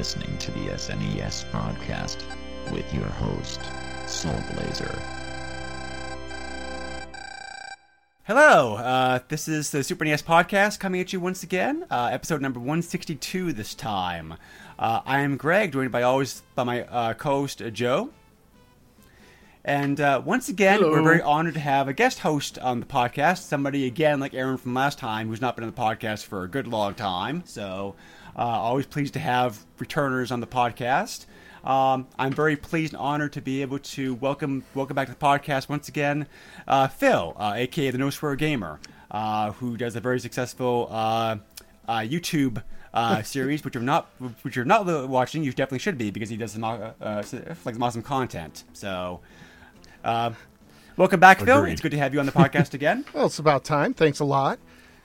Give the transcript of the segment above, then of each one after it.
Listening to the SNES podcast with your host, Soul Blazer. Hello, uh, this is the Super NES podcast coming at you once again, uh, episode number 162 this time. Uh, I am Greg, joined by always by my uh, co-host uh, Joe. And uh, once again, we're very honored to have a guest host on the podcast. Somebody again like Aaron from last time, who's not been on the podcast for a good long time. So, uh, always pleased to have returners on the podcast. Um, I'm very pleased and honored to be able to welcome welcome back to the podcast once again, uh, Phil, uh, aka the No Swear Gamer, uh, who does a very successful uh, uh, YouTube uh, series, which you're not which you're not watching. You definitely should be because he does some uh, uh, like some awesome content. So, uh, welcome back, Phil. It's good to have you on the podcast again. Well, it's about time. Thanks a lot.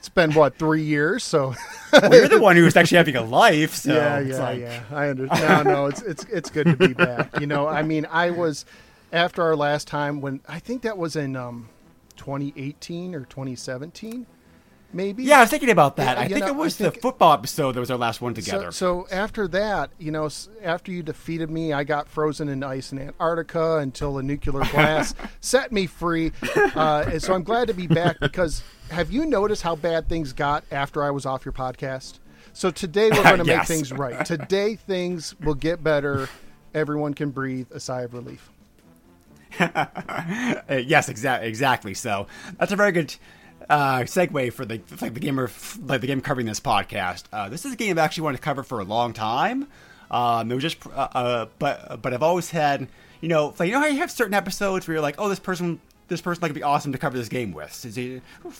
It's been what three years, so well, you're the one who's actually having a life. So yeah, yeah, like- yeah. I understand. No, no, it's it's it's good to be back. You know, I mean, I was after our last time when I think that was in um, 2018 or 2017, maybe. Yeah, I was thinking about that. Yeah, I think know, it was think- the football episode that was our last one together. so after that, you know, after you defeated me, I got frozen in ice in Antarctica until a nuclear blast set me free. Uh, and so I'm glad to be back because have you noticed how bad things got after I was off your podcast? So today we're going to make things right. Today things will get better. Everyone can breathe a sigh of relief. Yes, exactly. Exactly. So that's a very good uh, segue for the like the gamer like the game covering this podcast. Uh, this is a game I've actually wanted to cover for a long time. Um, it was just, uh, uh, but but I've always had you know like you know how you have certain episodes where you're like, oh, this person. This person like would be awesome to cover this game with. So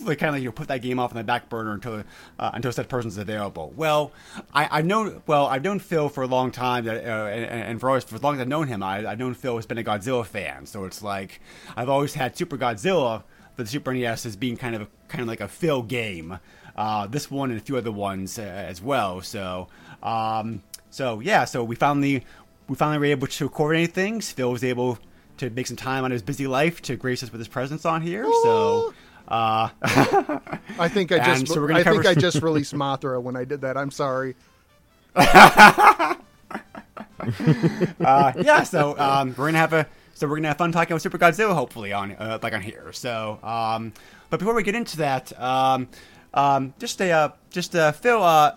like kind of like you know, put that game off on the back burner until uh, until said person's available. Well, I, I've known well I've known Phil for a long time that uh, and, and for always for as long as I've known him, I, I've known Phil has been a Godzilla fan. So it's like I've always had Super Godzilla for the Super NES as being kind of kind of like a Phil game. Uh, this one and a few other ones uh, as well. So um, so yeah, so we finally we finally were able to coordinate things. Phil was able to make some time on his busy life to grace us with his presence on here. So. Uh, I think I just so I think I just released Mothra when I did that. I'm sorry. uh, yeah, so um, we're gonna have a so we're gonna have fun talking with Super Godzilla hopefully on uh, like on here. So, um, but before we get into that, um, um, just a uh, just uh, Phil, uh,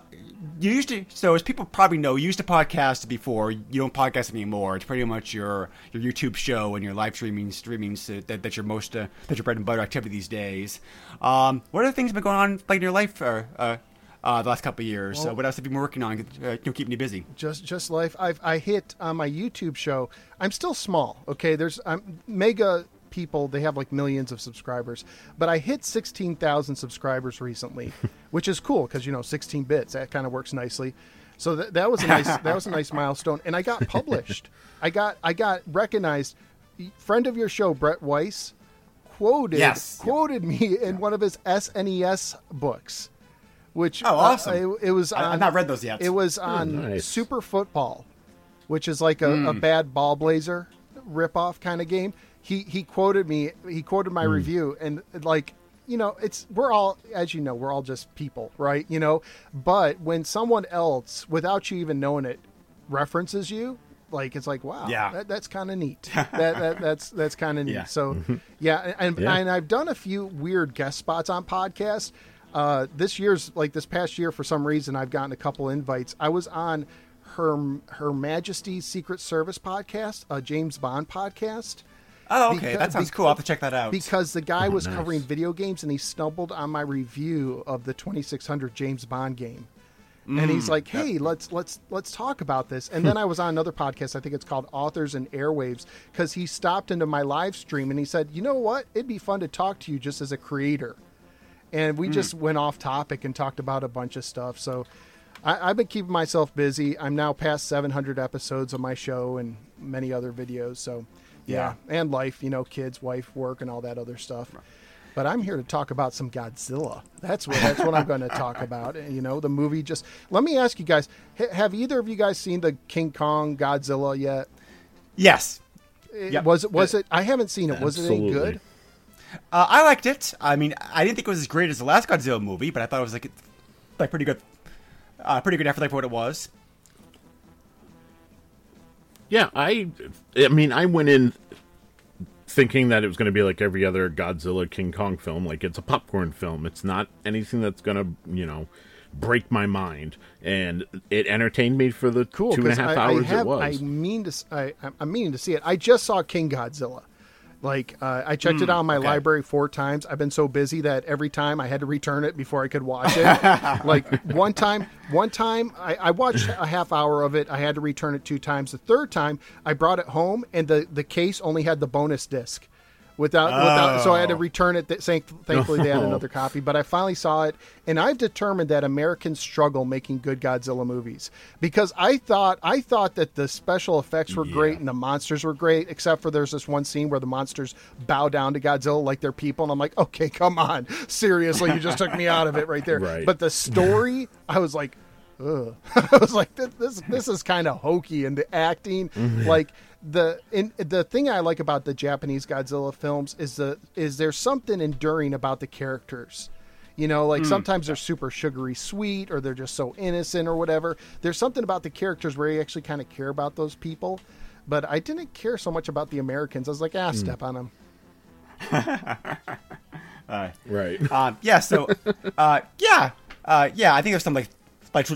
you used to so as people probably know, you used to podcast before. You don't podcast anymore. It's pretty much your your YouTube show and your live streaming streaming that that's your most uh, that's your bread and butter activity these days. Um, what other things have been going on like in your life? Uh, uh, uh, the last couple of years. Well- uh, what else have you been working on? Uh, you know, keeping you busy. just just life i've i hit on my youtube show i'm still small okay there's i'm mega people they have like millions of subscribers but i hit 16000 subscribers recently which is cool because you know 16 bits that kind of works nicely so that, that was a nice that was a nice milestone and i got published i got i got recognized friend of your show brett weiss quoted Yes. quoted me in one of his snes books which Oh, awesome. uh, it, it was I- I've not read those yet. it was on nice. Super Football, which is like a, a bad Ballblazer ripoff kind of game. He he quoted me. He quoted my review, and like you know, it's we're all as you know, we're all just people, right? You know, but when someone else, without you even knowing it, references you. Like it's like wow, Yeah. that, that's kind of neat. that, that that's that's kind of neat. Yeah. So yeah, and Yeah. and I've done a few weird guest spots on podcasts. Uh, this year's like this past year, for some reason, I've gotten a couple invites. I was on her Her Majesty's Secret Service podcast, a James Bond podcast. Oh, okay. Beca- that sounds bec- cool. I'll have to check that out. Because the guy was oh, nice. covering video games and he stumbled on my review of the 2600 James Bond game. And he's mm. like, "Hey, let's let's let's talk about this." And then I was on another podcast. I think it's called Authors and Airwaves because he stopped into my live stream and he said, "You know what? It'd be fun to talk to you just as a creator." and we hmm. just went off topic and talked about a bunch of stuff. So I, I've been keeping myself busy. I'm now past 700 episodes of my show and many other videos. So yeah, and life, you know, kids, wife, work, and all that other stuff. But I'm here to talk about some Godzilla. That's what that's what I'm going to talk about. And, You know, the movie. Just let me ask you guys: Have either of you guys seen the King Kong Godzilla yet? Yes, It- Yep. Was it? Was it? I haven't seen it. Was it any good? uh, I liked it. I mean, I didn't think it was as great as the last Godzilla movie, but I thought it was like like pretty good, uh, pretty good effort like for what it was. Yeah, I I mean, I went in thinking that it was going to be like every other Godzilla King Kong film, like it's a popcorn film. It's not anything that's going to, you know, break my mind. And it entertained me for the Cool. two and a half I, hours I have, it was. I mean to. I, I'm meaning to see it. I just saw King Godzilla. Like uh, I checked it out in my okay. library four times. I've been so busy that every time I had to return it before I could watch it. like one time, one time I, I watched a half hour of it. I had to return it two times. The third time I brought it home and the the case only had the bonus disc. Without, without, so I had to Oh. return it. Th- thankfully, they had another copy. But I finally saw it, and I've determined that Americans struggle making good Godzilla movies because I thought I thought that the special effects were great and the monsters were great, except for there's this one scene where the monsters bow down to Godzilla like they're people, and I'm like, okay, come on, seriously, you just took me out of it right there. Right. But the story, I was like, Ugh. I was like, this this, this is kind of hokey, and the acting, mm-hmm. like the in the thing I like about the Japanese Godzilla films is the is there's something enduring about the characters. You know, like sometimes they're super sugary sweet, or they're just so innocent, or whatever. There's something about the characters where you actually kind of care about those people. But I didn't care so much about the Americans. I was like, ah, step on them. right. Um, yeah, so uh, yeah, uh, yeah, I think there's some like like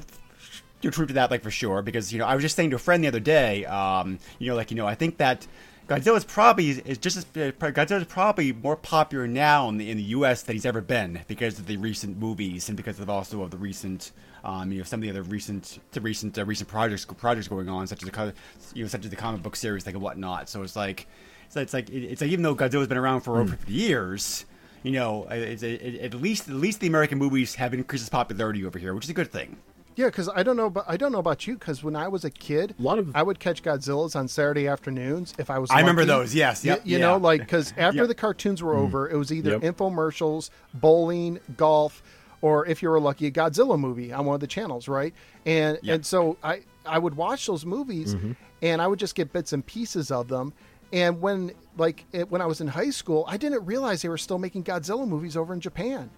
truth, you know, truth to that, like for sure, because you know I was just saying to a friend the other day, um, you know, like you know I think that Godzilla is probably is just as uh, Godzilla's probably more popular now in the, in the U.S. than he's ever been because of the recent movies and because of also of the recent. Um, you know some of the other recent, the recent, uh, recent projects projects going on, such as the you know such as the comic book series, like and whatnot. So it's like, so it's like it's like even though Godzilla's been around for over 50 years, you know, it's, it, it, at least at least the American movies have increased its popularity over here, which is a good thing. Yeah, because I don't know, but I don't know about you. Because when I was a kid, A lot of- I would catch Godzillas on Saturday afternoons if I was. I remember those, yes, Y- you yeah. know, like because after Yep. the cartoons were mm-hmm. over, it was either Yep. infomercials, bowling, golf, or if you were lucky, a Godzilla movie on one of the channels, right? And Yep. and so I I would watch those movies, mm-hmm. and I would just get bits and pieces of them. And when like it, when I was in high school, I didn't realize they were still making Godzilla movies over in Japan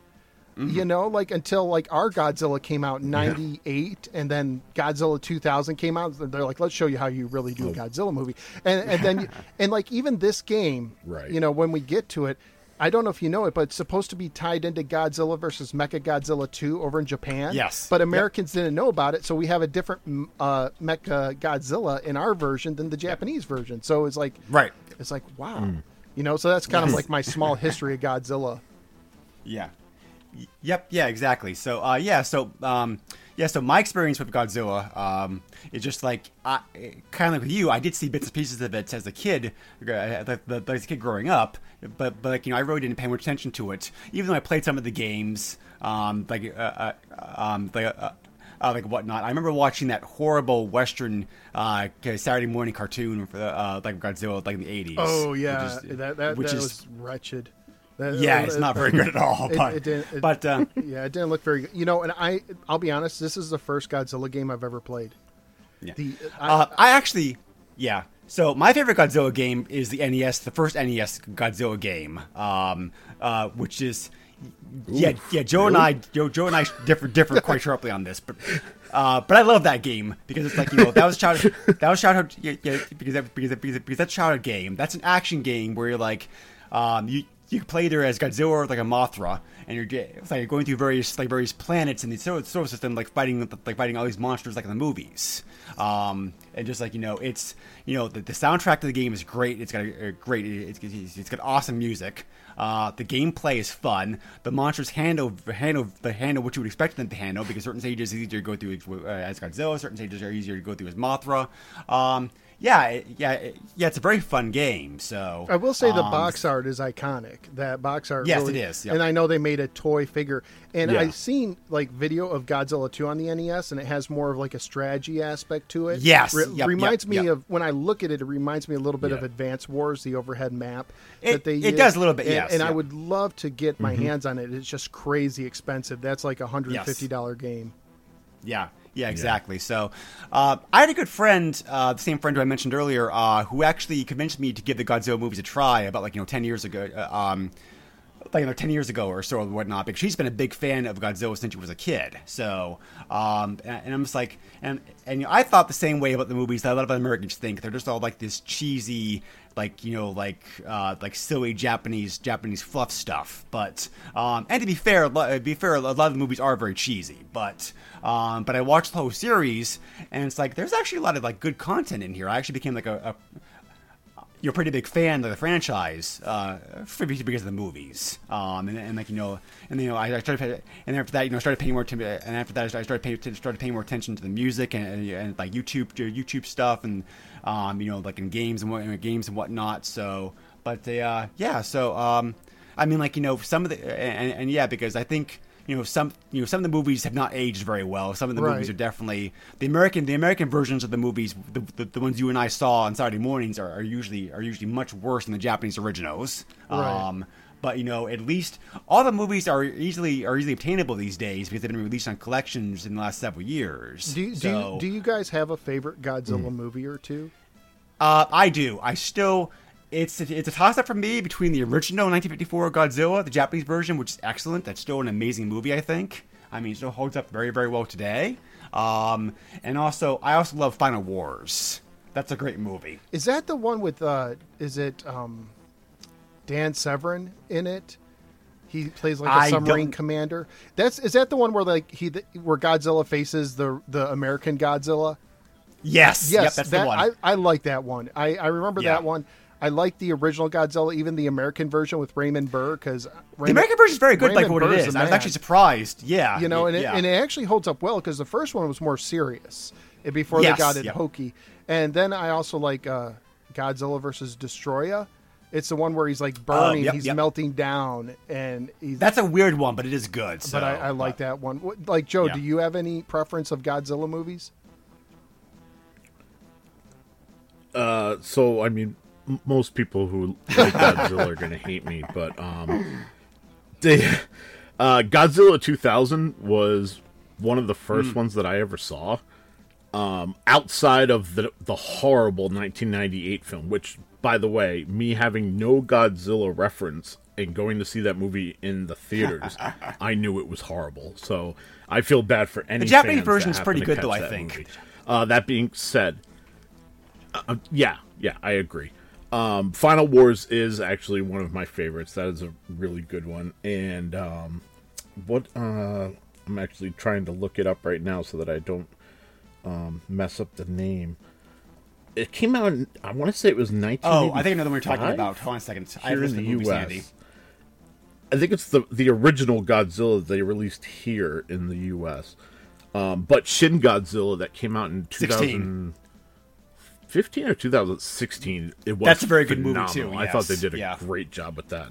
you know like until like our godzilla came out in 98 and then godzilla 2000 came out they're like let's show you how you really do a godzilla movie and, and then and like even this game Right. you know when we get to it I don't know if you know it, but it's supposed to be tied into Godzilla versus Mecha Godzilla 2 over in Japan. Yes. But Yep. Americans didn't know about it, so we have a different mm, uh, Mecha Godzilla in our version than the Japanese version. So it's like, Right. It's like, wow. You know, so that's kind of like my small history of Godzilla. Yeah. Yep. Yeah. Exactly. So, uh, yeah. So, um, yeah. So my experience with Godzilla um, is just like I, kind of like with you. I did see bits and pieces of it as a kid, like- like as a kid growing up. But, but like you know, I really didn't pay much attention to it. Even though I played some of the games, um, like, uh, uh, um, like. Uh, uh, like whatnot. I remember watching that horrible Western uh, Saturday morning cartoon for uh, like Godzilla, like in the eighties. Oh yeah, that that, which that is was wretched. That- yeah, uh, it's not very good at all. But it didn't- it- but uh, yeah, it didn't look very good. You know, and I, I'll be honest, this is the first Godzilla game I've ever played. Yeah. The I, uh, I actually, yeah. So my favorite Godzilla game is the NES, the first NES Godzilla game, um, uh, which is, yeah, yeah. Joe and I, Joe, Joe and I differ differ quite sharply on this, but uh, but I love that game because it's like you know that was childhood, that was childhood, yeah, yeah, because that, because that, because, that, because that's childhood game. That's an action game where you're like, um, you you can play either as Godzilla or like a Mothra, and you're, like you're going through various like various planets in the solar, system, like fighting like fighting all these monsters like in the movies. Um, and just like you know, it's you know the, the soundtrack to the game is great. It's got a, a great, it's, it's, got awesome music. Uh, the gameplay is fun. The monsters handle handle the handle what you would expect them to handle because certain stages is easier to go through uh, as Godzilla, certain stages are easier to go through as Mothra. Um, yeah, yeah, yeah. It's a very fun game. So I will say the um, box art is iconic. That box art, Yes, really- it is, yep. And I know they made a toy figure, and Yeah. I've seen like video of Godzilla 2 on the NES, and it has more of like a strategy aspect to it. Yes, Re- yep, reminds yep, me of when I look at it, it reminds me a little bit of. Advance Wars, the overhead map It- that they. it use. does a little bit, and, yes, And I would love to get Mm-hmm. my hands on it. It's just crazy expensive. That's like a hundred and fifty dollar game. Yeah, yeah, exactly. So, uh, I had a good friend, uh, the same friend who I mentioned earlier, uh, who actually convinced me to give the Godzilla movies a try about like you know ten years ago. Uh, um, like you know, ten years ago or so or whatnot, because she's been a big fan of Godzilla since she was a kid. So, um, and, and I'm just like, and and you know, I thought the same way about the movies that a lot of Americans think. They're just all like this cheesy, like you know, like uh, like silly Japanese Japanese fluff stuff. But um, and to be fair, to be fair, a lot of the movies are very cheesy. But um, but I watched the whole series, and it's like there's actually a lot of like good content in here. I actually became like a, a you're a pretty big fan of the franchise uh, because of the movies, um, and, and like you know, and you know, I, I started, and after that, you know, started paying more, atten- and after that, I started paying, started paying more attention to the music and, and, and like YouTube, YouTube stuff, and um, you know, like in games and what, in games and whatnot. So, but uh, yeah, so um, I mean, like you know, some of the, and, and yeah, because I think you know some you know some of the movies have not aged very well. Some of the movies are definitely the American the American versions of the movies, the, the, the ones you and I saw on Saturday mornings are, are usually are usually much worse than the Japanese originals. Right. Um, but you know, at least all the movies are easily are easily obtainable these days because they've been released on collections in the last several years. Do you, do, you, do you guys have a favorite Godzilla Hmm. movie or two? Uh, I do. I still. It's it's a toss up for me between the original 1954 Godzilla, the Japanese version, which is excellent. That's still an amazing movie. I think. I mean, it still holds up very very well today. Um, and also, I also love Final Wars. That's a great movie. Is that the one with uh is it um Dan Severin in it? He plays like a I submarine don't- commander. That's is that the one where like he where Godzilla faces the the American Godzilla? Yes. Yes, Yep. That's that, the one. I, I like that one. I, I remember Yeah. that one. I like the original Godzilla, even the American version with Raymond Burr, because the American version is very good, like Raymond what Burr's is. the I was actually surprised. Yeah. you know, and, yeah. it, and it actually holds up well because the first one was more serious eh, before Yes, they got it yep. hokey. And then I also like uh, Godzilla versus Destoroyah. It's the one where he's like burning, Oh, yep, he's yep. melting down, and he's. That's a weird one, but it is good. So, but I, I like that one. Like Joe, Yeah. do you have any preference of Godzilla movies? Uh, so I mean, m- most people who like Godzilla are gonna hate me, but um, they, uh, Godzilla 2000 was one of the first ones that I ever saw. Um, outside of the the horrible 1998 film, which, by the way, me having no Godzilla reference and going to see that movie in the theaters, I knew it was horrible. So I feel bad for any. The Japanese that version's pretty good, though, I think. Uh, that being said, uh, yeah, yeah, I agree. Um, Final Wars is actually one of my favorites. That is a really good one. And um, what uh, I'm actually trying to look it up right now so that I don't um, mess up the name. It came out. In, I want to say it was 19. Oh, I think another one we're talking about. Hold on a second. I Here this in the U.S. handy. I think it's the the original Godzilla they released here in the U.S. Um, but Shin Godzilla that came out in 2015 or 2016. It was That's a very good movie, phenomenal. too, I thought they did a yeah. great job with that.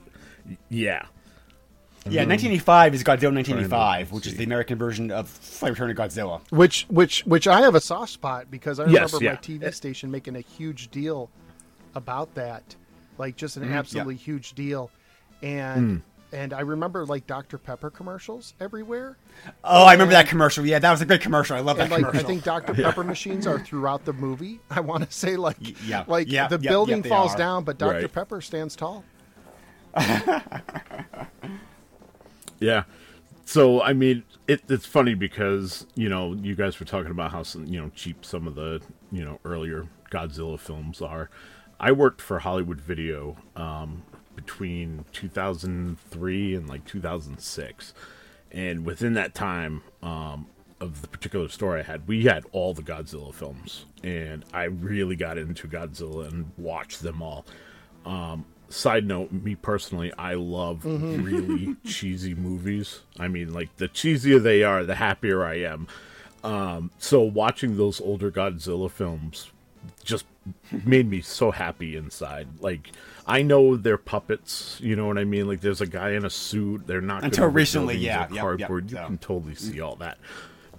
Y- Yeah, Yeah, 1985 is Godzilla 1985, Trying to which is the American version of Flight Return of Godzilla. Which which which I have a soft spot because I Yes, remember my. TV eh. station making a huge deal about that, like just an mm-hmm. absolutely huge deal, and hmm. And I remember like Dr Pepper commercials everywhere, Oh, I remember that commercial. Yeah, that was a great commercial. I love that and like I think Dr Pepper machines are throughout the movie. I want to say like yeah, like yeah, the yeah, building yeah, falls are. down, but Dr Right. Pepper stands tall. yeah. So I mean, it, it's funny because you know you guys were talking about how some, you know cheap some of the you know earlier Godzilla films are. I worked for Hollywood Video um, between 2003 and like 2006, and within that time um, of the particular store I had, we had all the Godzilla films, and I really got into Godzilla and watched them all. Um, side note, me personally, I love really cheesy movies. I mean, like the cheesier they are, the happier I am. Um, so watching those older Godzilla films just made me so happy inside. Like I know they're puppets, you know what I mean? Like there's a guy in a suit. They're not Until recently, buildings yeah, or yep, yep, you so. can totally see all that.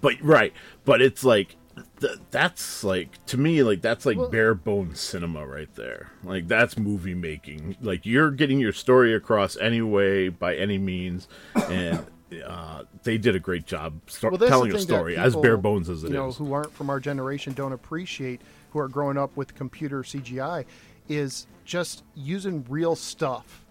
But right, but it's like th- that's like to me like that's like bare bones cinema right there. Like that's movie making. Like you're getting your story across anyway by any means, and uh, they did a great job sto- Well, telling a thing that story as bare bones as it is. you know, who aren't from our generation don't appreciate, who are growing up with computer CGI, is just using real stuff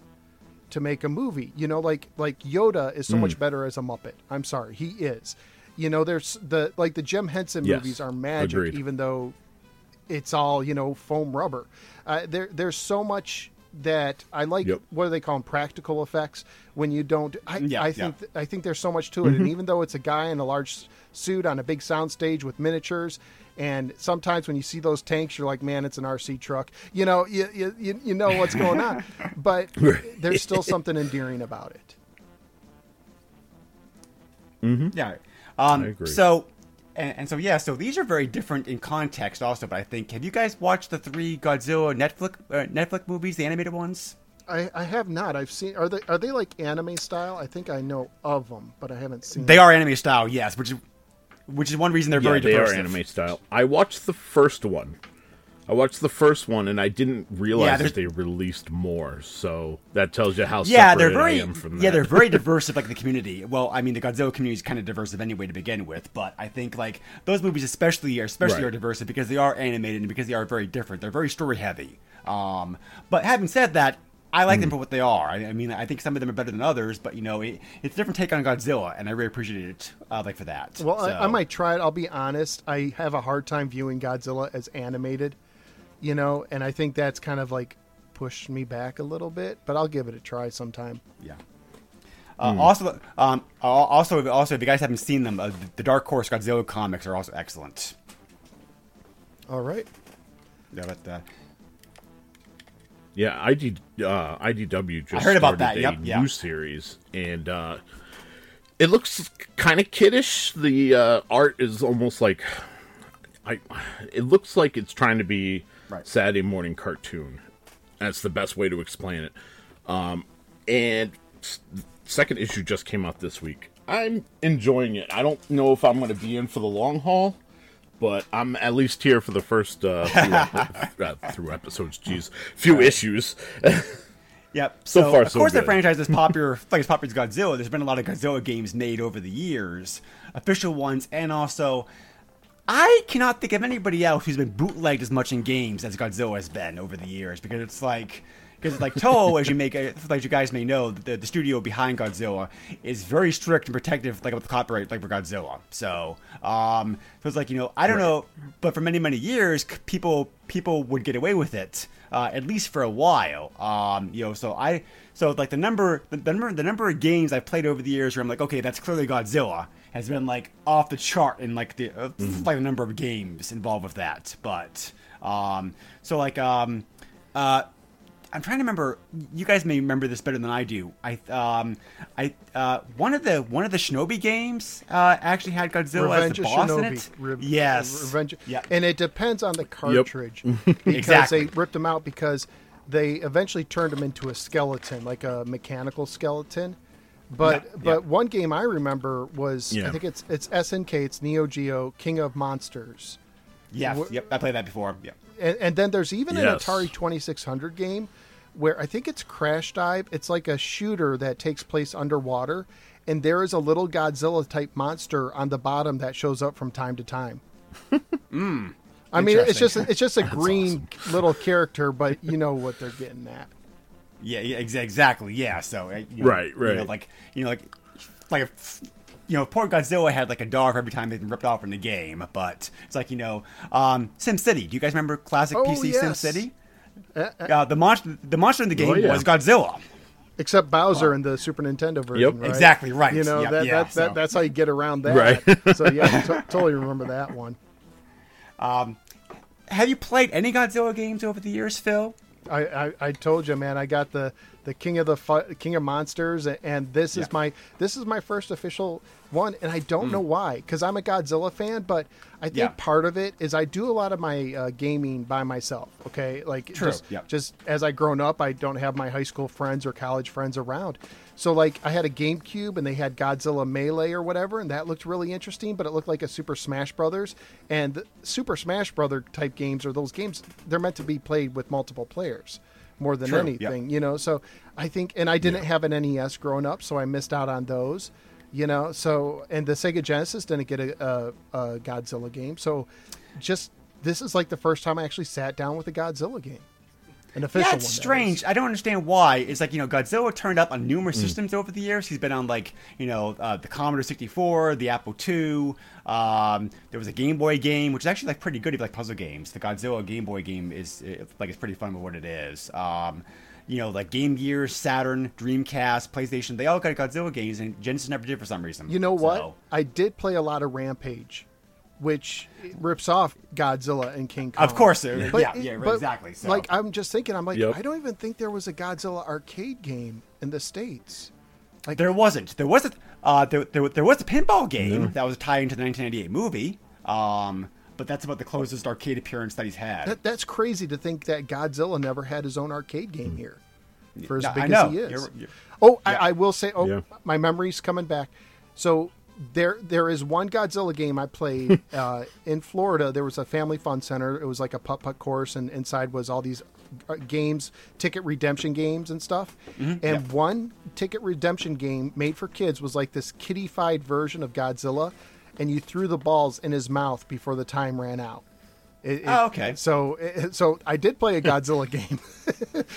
to make a movie. You know, like like Yoda is so Mm. much better as a Muppet. I'm sorry, he is. You know, there's the like the Jim Henson Yes, movies are magic, agreed. even though it's all you know foam rubber. Uh, there there's so much that I like. Yep. What do they call them? Practical effects. When you don't, I, Yeah, I think th- I think there's so much to it. And even though it's a guy in a large suit on a big sound stage with miniatures, and sometimes when you see those tanks, you're like, man, it's an RC truck. You know, you you, you, you know what's going on, but there's still something endearing about it. Yeah. Um, I agree. So, and, and so yeah, so these are very different in context also. But I think have you guys watched the three Godzilla Netflix uh, Netflix movies, the animated ones? I, I have not. I've seen. Are they are they like anime style? I think I know of them, but I haven't seen. They them. are anime style, yes, which is which is one reason they're yeah, very they diverse. are anime style. I watched the first one. I watched the first one, and I didn't realize Yeah, that they released more. So that tells you how Yeah, they're very I am from yeah, they're very diverse of like the community. Well, I mean, the Godzilla community is kind of diverse of anyway to begin with, but I think like those movies especially are especially Right. are diverse because they are animated and because they are very different. They're very story heavy. Um, but having said that, I like Hmm. them for what they are. I, I mean, I think some of them are better than others, but you know, it, it's a different take on Godzilla, and I really appreciate it. Uh, like for that. Well, I, I might try it. I'll be honest. I have a hard time viewing Godzilla as animated, you know, and I think that's kind of like pushed me back a little bit. But I'll give it a try sometime. Yeah. Uh, Also, um, also, also, if you guys haven't seen them, uh, the Dark Horse Godzilla comics are also excellent. All right. Yeah, but, uh, Yeah, ID, uh, IDW just I heard about that, a yep, new series, and uh, it looks kind of kiddish. The uh, art is almost like I. It looks like it's trying to be Right. Saturday morning cartoon. That's the best way to explain it. Um, and second issue just came out this week. I'm enjoying it. I don't know if I'm going to be in for the long haul, but I'm at least here for the first uh, few epi- uh, through episodes. Jeez, few issues. Yep. So So, far, of so course, the franchise is popular, like as popular as Godzilla. There's been a lot of Godzilla games made over the years, official ones, and also, I cannot think of anybody else who's been bootlegged as much in games as Godzilla has been over the years. Because it's like, because like Toho, as you make, like you guys may know, the, the studio behind Godzilla is very strict and protective, like with copyright, like for Godzilla. So, um, so it's like you know, I don't know, but for many many years, people people would get away with it, uh, at least for a while. Um, you know, so I so like the number the, the number the number of games I've played over the years where I'm like, okay, that's clearly Godzilla has been like off the chart in like the uh, like the number of games involved with that. But um, so like um, uh, I'm trying to remember. You guys may remember this better than I do. I um, I uh, one of the one of the Shinobi games uh, actually had Godzilla Revenge as of the boss Shinobi. in it. Re- yes. Revenge. Yeah. And it depends on the cartridge because Exactly. they ripped them out because they eventually turned them into a skeleton, like a mechanical skeleton. But Yeah, but yeah. one game I remember was I think it's it's SNK, it's Neo Geo King of Monsters. Yes. Yep. I played that before. Yep. And, and then there's even Yes. an Atari 2600 game where I think it's Crash Dive. It's like a shooter that takes place underwater, and there is a little Godzilla type monster on the bottom that shows up from time to time. I mean, it's just it's just a green little character, but you know what they're getting at. Yeah, yeah, exactly. Yeah, so uh, you know, Right, You know, right. like you know, like like if, you know, poor Godzilla had like a dog every time they'd been ripped off in the game. But it's like you know, um, Sim City. Do you guys remember classic Oh, PC Sim. City? Uh, uh, Uh, the monster, the monster in the game Oh, yeah. was Godzilla. Except Bowser in the Super Nintendo version. Yep. right? Exactly right. You know Yep, that, yeah, that, so- that that's how you get around that. Right. so yeah, to- totally remember that one. Have you played any Godzilla games over the years, Phil? I, I, I told you, man. I got the the King of the Fu- King of Monsters, and this is my this is my first official one, and I don't know why because I'm a Godzilla fan, but I think Yeah. part of it is I do a lot of my uh, gaming by myself. Okay, like True, just yeah. just as I grown up, I don't have my high school friends or college friends around. So like I had a GameCube and they had Godzilla Melee or whatever, and that looked really interesting. But it looked like a Super Smash Brothers, and the Super Smash Brother type games or those games they're meant to be played with multiple players more than True, yeah. anything, you know. So I think, and I didn't have an NES growing up, so I missed out on those. You know, so and the Sega Genesis didn't get a, a, a Godzilla game, so just this is like the first time I actually sat down with a Godzilla game, an official Yeah, one. it's that is. strange. I don't understand why. It's like you know, Godzilla turned up on Mm. numerous systems over the years. He's been on like you know uh, the Commodore 64, the Apple II. Um, there was a Game Boy game, which is actually like pretty good if you like puzzle games. The Godzilla Game Boy game is like it's pretty fun with what it is. Um, you know, like Game Gear, Saturn, Dreamcast, PlayStation. They all got Godzilla games, and Genesis never did for some reason. You know what? So- I did play a lot of Rampage, which rips off Godzilla and King Kong. Of course, there- But yeah, it- yeah, but, exactly, so. Like I'm just thinking, I'm like, Yep. I don't even think there was a Godzilla arcade game in the states. Like There wasn't. There was a uh, there, there, there was a pinball game that was tied into the 1998 movie. Um, but that's about the closest arcade appearance that he's had. that, that's crazy to think that Godzilla never had his own arcade game here, for as Yeah, big I know. as he is. You're- you're- oh, yeah. I, I will say, oh, Yeah. my memory's coming back. So there, there is one Godzilla game I played uh, in Florida. There was a family fun center. It was like a putt putt course, and inside was all these uh, games, ticket redemption games and stuff. Mm-hmm. And one ticket redemption game made for kids was like this kiddified version of Godzilla, and you threw the balls in his mouth before the time ran out. It- it- Oh, okay. So, it- so I did play a Godzilla game.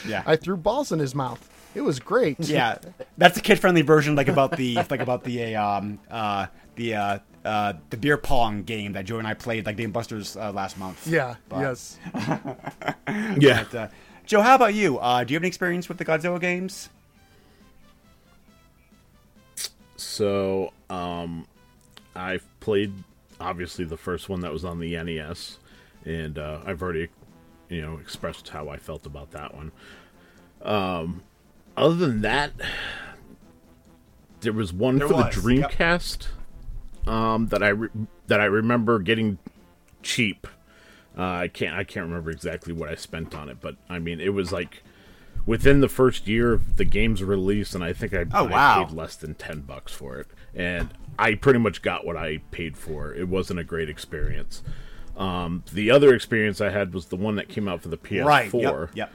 Yeah. I threw balls in his mouth. It was great. yeah, that's a kid-friendly version, like about the like about the um uh the uh uh the beer pong game that Joe and I played like Dave Buster's uh, last month. Yeah. But- yes. Yeah. But, uh, Joe, how about you? Uh, do you have any experience with the Godzilla games? So, um, I've played obviously the first one that was on the NES, and uh, I've already, you know, expressed how I felt about that one. Um, other than that, there was one There for was, the yep. Dreamcast um, that I re- that I remember getting cheap. Uh, I can't I can't remember exactly what I spent on it, but I mean it was like within the first year of the game's release, and I think I, Oh, I wow. paid less than ten bucks for it, and I pretty much got what I paid for. It wasn't a great experience. Um, the other experience I had was the one that came out for the PS4. Right. Yep. yep.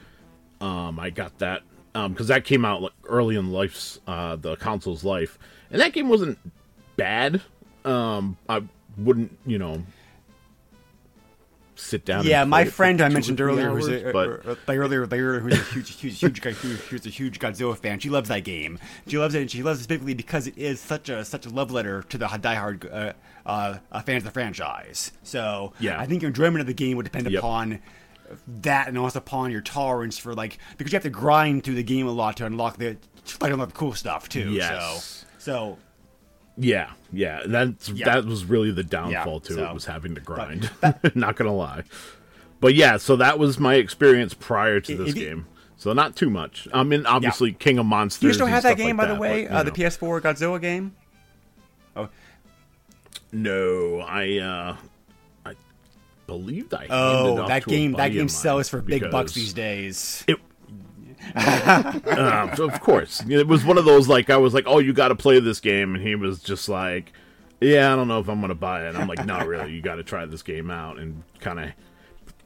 Um, I got that because that came out like, early in life's uh, the console's life, and that game wasn't bad. Um, I wouldn't, you know, sit down. Yeah, my friend I mentioned earlier, who's hours, a, but uh, uh, like earlier, who's a huge, huge, huge, guy- who- who's a huge Godzilla fan. She loves that game. She loves it, and she loves it specifically because it is such a such a love letter to the diehard uh, uh, fans of the franchise. So Yeah. I think your enjoyment of the game would depend Yep. upon that, and also upon your tolerance for like because you have to grind through the game a lot to unlock the like unlock the cool stuff too. Yes. So so yeah, yeah, that's Yeah. that was really the downfall to so- it was having to grind. Not gonna lie, but yeah, so that was my experience prior to this you- game. So not too much. I mean, obviously, King of Monsters. you still have that game, like by the way? but, uh, the. PS4 Godzilla game. Oh, No, I uh I believe I oh, that game! That game sells for big bucks these days. It uh, of course. It was one of those like I was like, "Oh, you got to play this game." And he was just like, "Yeah, I don't know if I'm going to buy it." And I'm like, "Not really. You got to try this game out." And kind of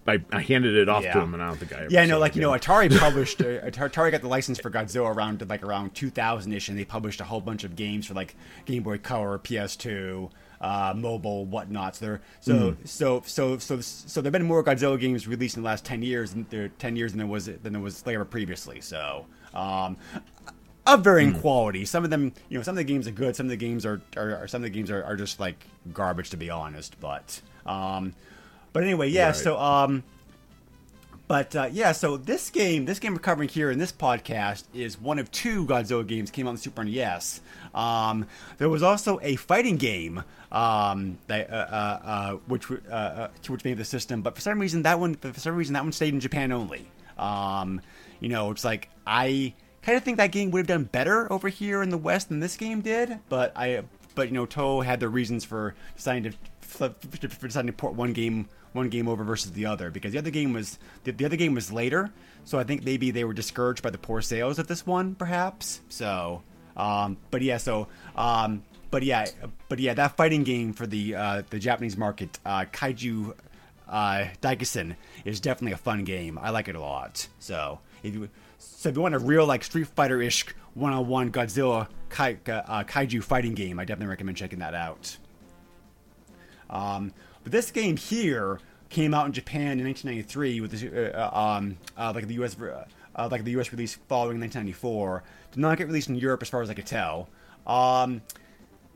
I, I handed it off to him and I don't think I ever Yeah, no, like you know. Atari published. Uh, Atari got the license for Godzilla around like around 2000ish, and they published a whole bunch of games for like Game Boy Color, PS2, uh, mobile, whatnots. So there, so so so so so there've been more Godzilla games released in the last 10 years than there 10 years than there was than there was like ever previously. So. Um, of varying quality. Some of them, you know, some of the games are good. Some of the games are, are, are some of the games are, are just like garbage, to be honest. But, um, but anyway, yeah. Right. So, um, but uh, yeah, so this game, this game we're covering here in this podcast is one of two Godzilla games came out on the Super NES. Um, there was also a fighting game um, that, uh, uh, uh, which uh, uh, which made the system, but for some reason that one, for some reason that one stayed in Japan only. Um, you know, it's like I kind of think that game would have done better over here in the West than this game did. But I, but you know, Toho had their reasons for deciding to for deciding to port one game one game over versus the other because the other game was the, the other game was later. So I think maybe they were discouraged by the poor sales of this one, perhaps. So, um, but yeah, so. Um, but yeah, but yeah, that fighting game for the uh, the Japanese market, uh, Kaiju uh, Daikessen, is definitely a fun game. I like it a lot. So if you so if you want a real like Street Fighter ish one on one Godzilla kai, uh, Kaiju fighting game, I definitely recommend checking that out. Um, but this game here came out in Japan in 1993 with the, uh, um, uh, like the U.S. Uh, like the U.S. release following 1994. Did not get released in Europe, as far as I could tell. Um,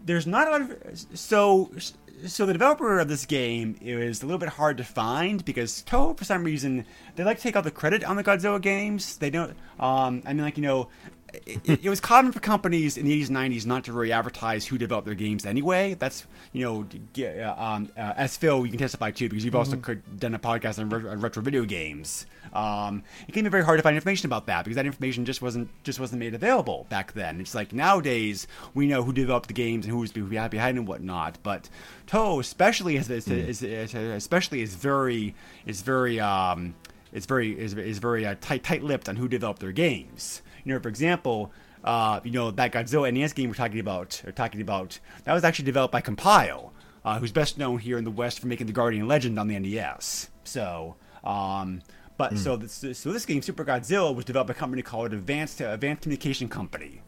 there's not a lot of so so the developer of this game is a little bit hard to find because Toho for some reason they like to take all the credit on the Godzilla games. They don't. Um, I mean, like you know, it, it, was common for companies in the 80s and 90s not to really advertise who developed their games anyway. That's, you know, uh, um, uh, as Phil, you can testify too, because you've mm-hmm. also done a podcast on, re- on retro video games. Um, it can be very hard to find information about that because that information just wasn't just wasn't made available back then. It's like nowadays we know who developed the games and who was behind and whatnot, but Toho especially is, is, is, is, especially is very is very um, is very is, is very uh, tight tight lipped on who developed their games. You know, for example, uh, you know that Godzilla NES game we're talking about, or talking about, that was actually developed by Compile, uh, who's best known here in the West for making the Guardian Legend on the NES. So, um, but mm. so this, so this game, Super Godzilla, was developed by a company called Advanced Advanced Communication Company,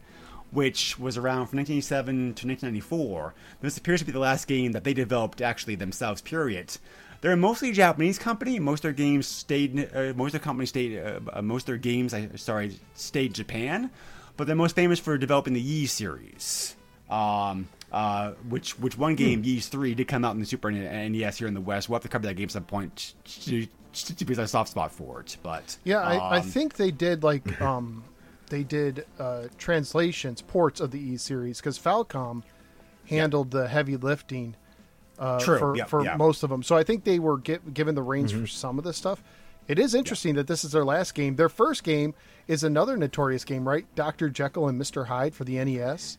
which was around from 1987 to 1994. This appears to be the last game that they developed actually themselves. Period. They're a mostly Japanese company. Most of their games stayed. Uh, most of their company stayed. Uh, most of their games, I sorry, stayed Japan. But they're most famous for developing the Ys series. Um, uh, which which one game, hmm. Ys Three, did come out in the Super NES here in the West. We'll have to cover that game at some point because I a soft spot for it. But yeah, I, um, I think they did like um, they did uh, translations ports of the Ys series because Falcom handled yeah. the heavy lifting uh, True. for, yeah, for yeah. most of them. So I think they were get, given the reins mm-hmm. for some of this stuff. It is interesting yeah. that this is their last game. Their first game is another notorious game, right? Doctor Jekyll and Mister Hyde for the NES.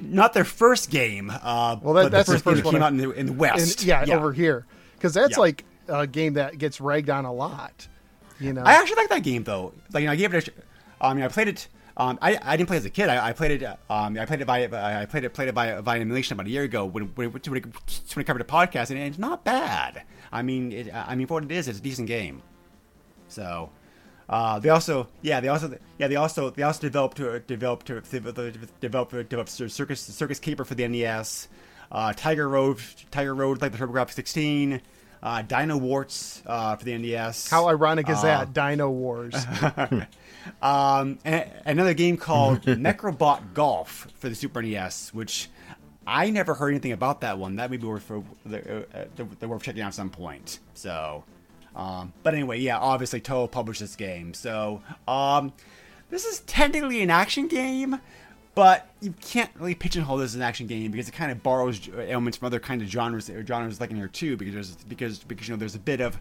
Not their first game. Uh, well, that, that's the first, the first game came out in the, in the West. In, yeah, yeah, over here because that's like a game that gets ragged on a lot. You know, I actually like that game though. Like, you know, I gave it. A, I mean, I played it um, I, I didn't play as a kid. I, I played it. Um, I played it by I played it played it by by emulation about a year ago when when, when, when I covered a podcast, and it's not bad. I mean, it, I mean for what it is, it's a decent game. So, uh, they also yeah they also yeah they also they also developed uh, developed developed developed, developed Circus Circus Caper for the NES, uh, Tiger Road Tiger Road like the TurboGrafx 16 uh, Dino Warts uh, for the NES. How ironic is uh, that? Dino Wars. um, another game called Necrobot Golf for the Super NES, which I never heard anything about that one. That may be worth for, uh, uh worth checking out at some point. So, um, but anyway, yeah, obviously Toho published this game. So, um, this is technically an action game but you can't really pigeonhole this as an action game because it kind of borrows elements from other kind of genres genres like in here too because there's because because you know there's a bit of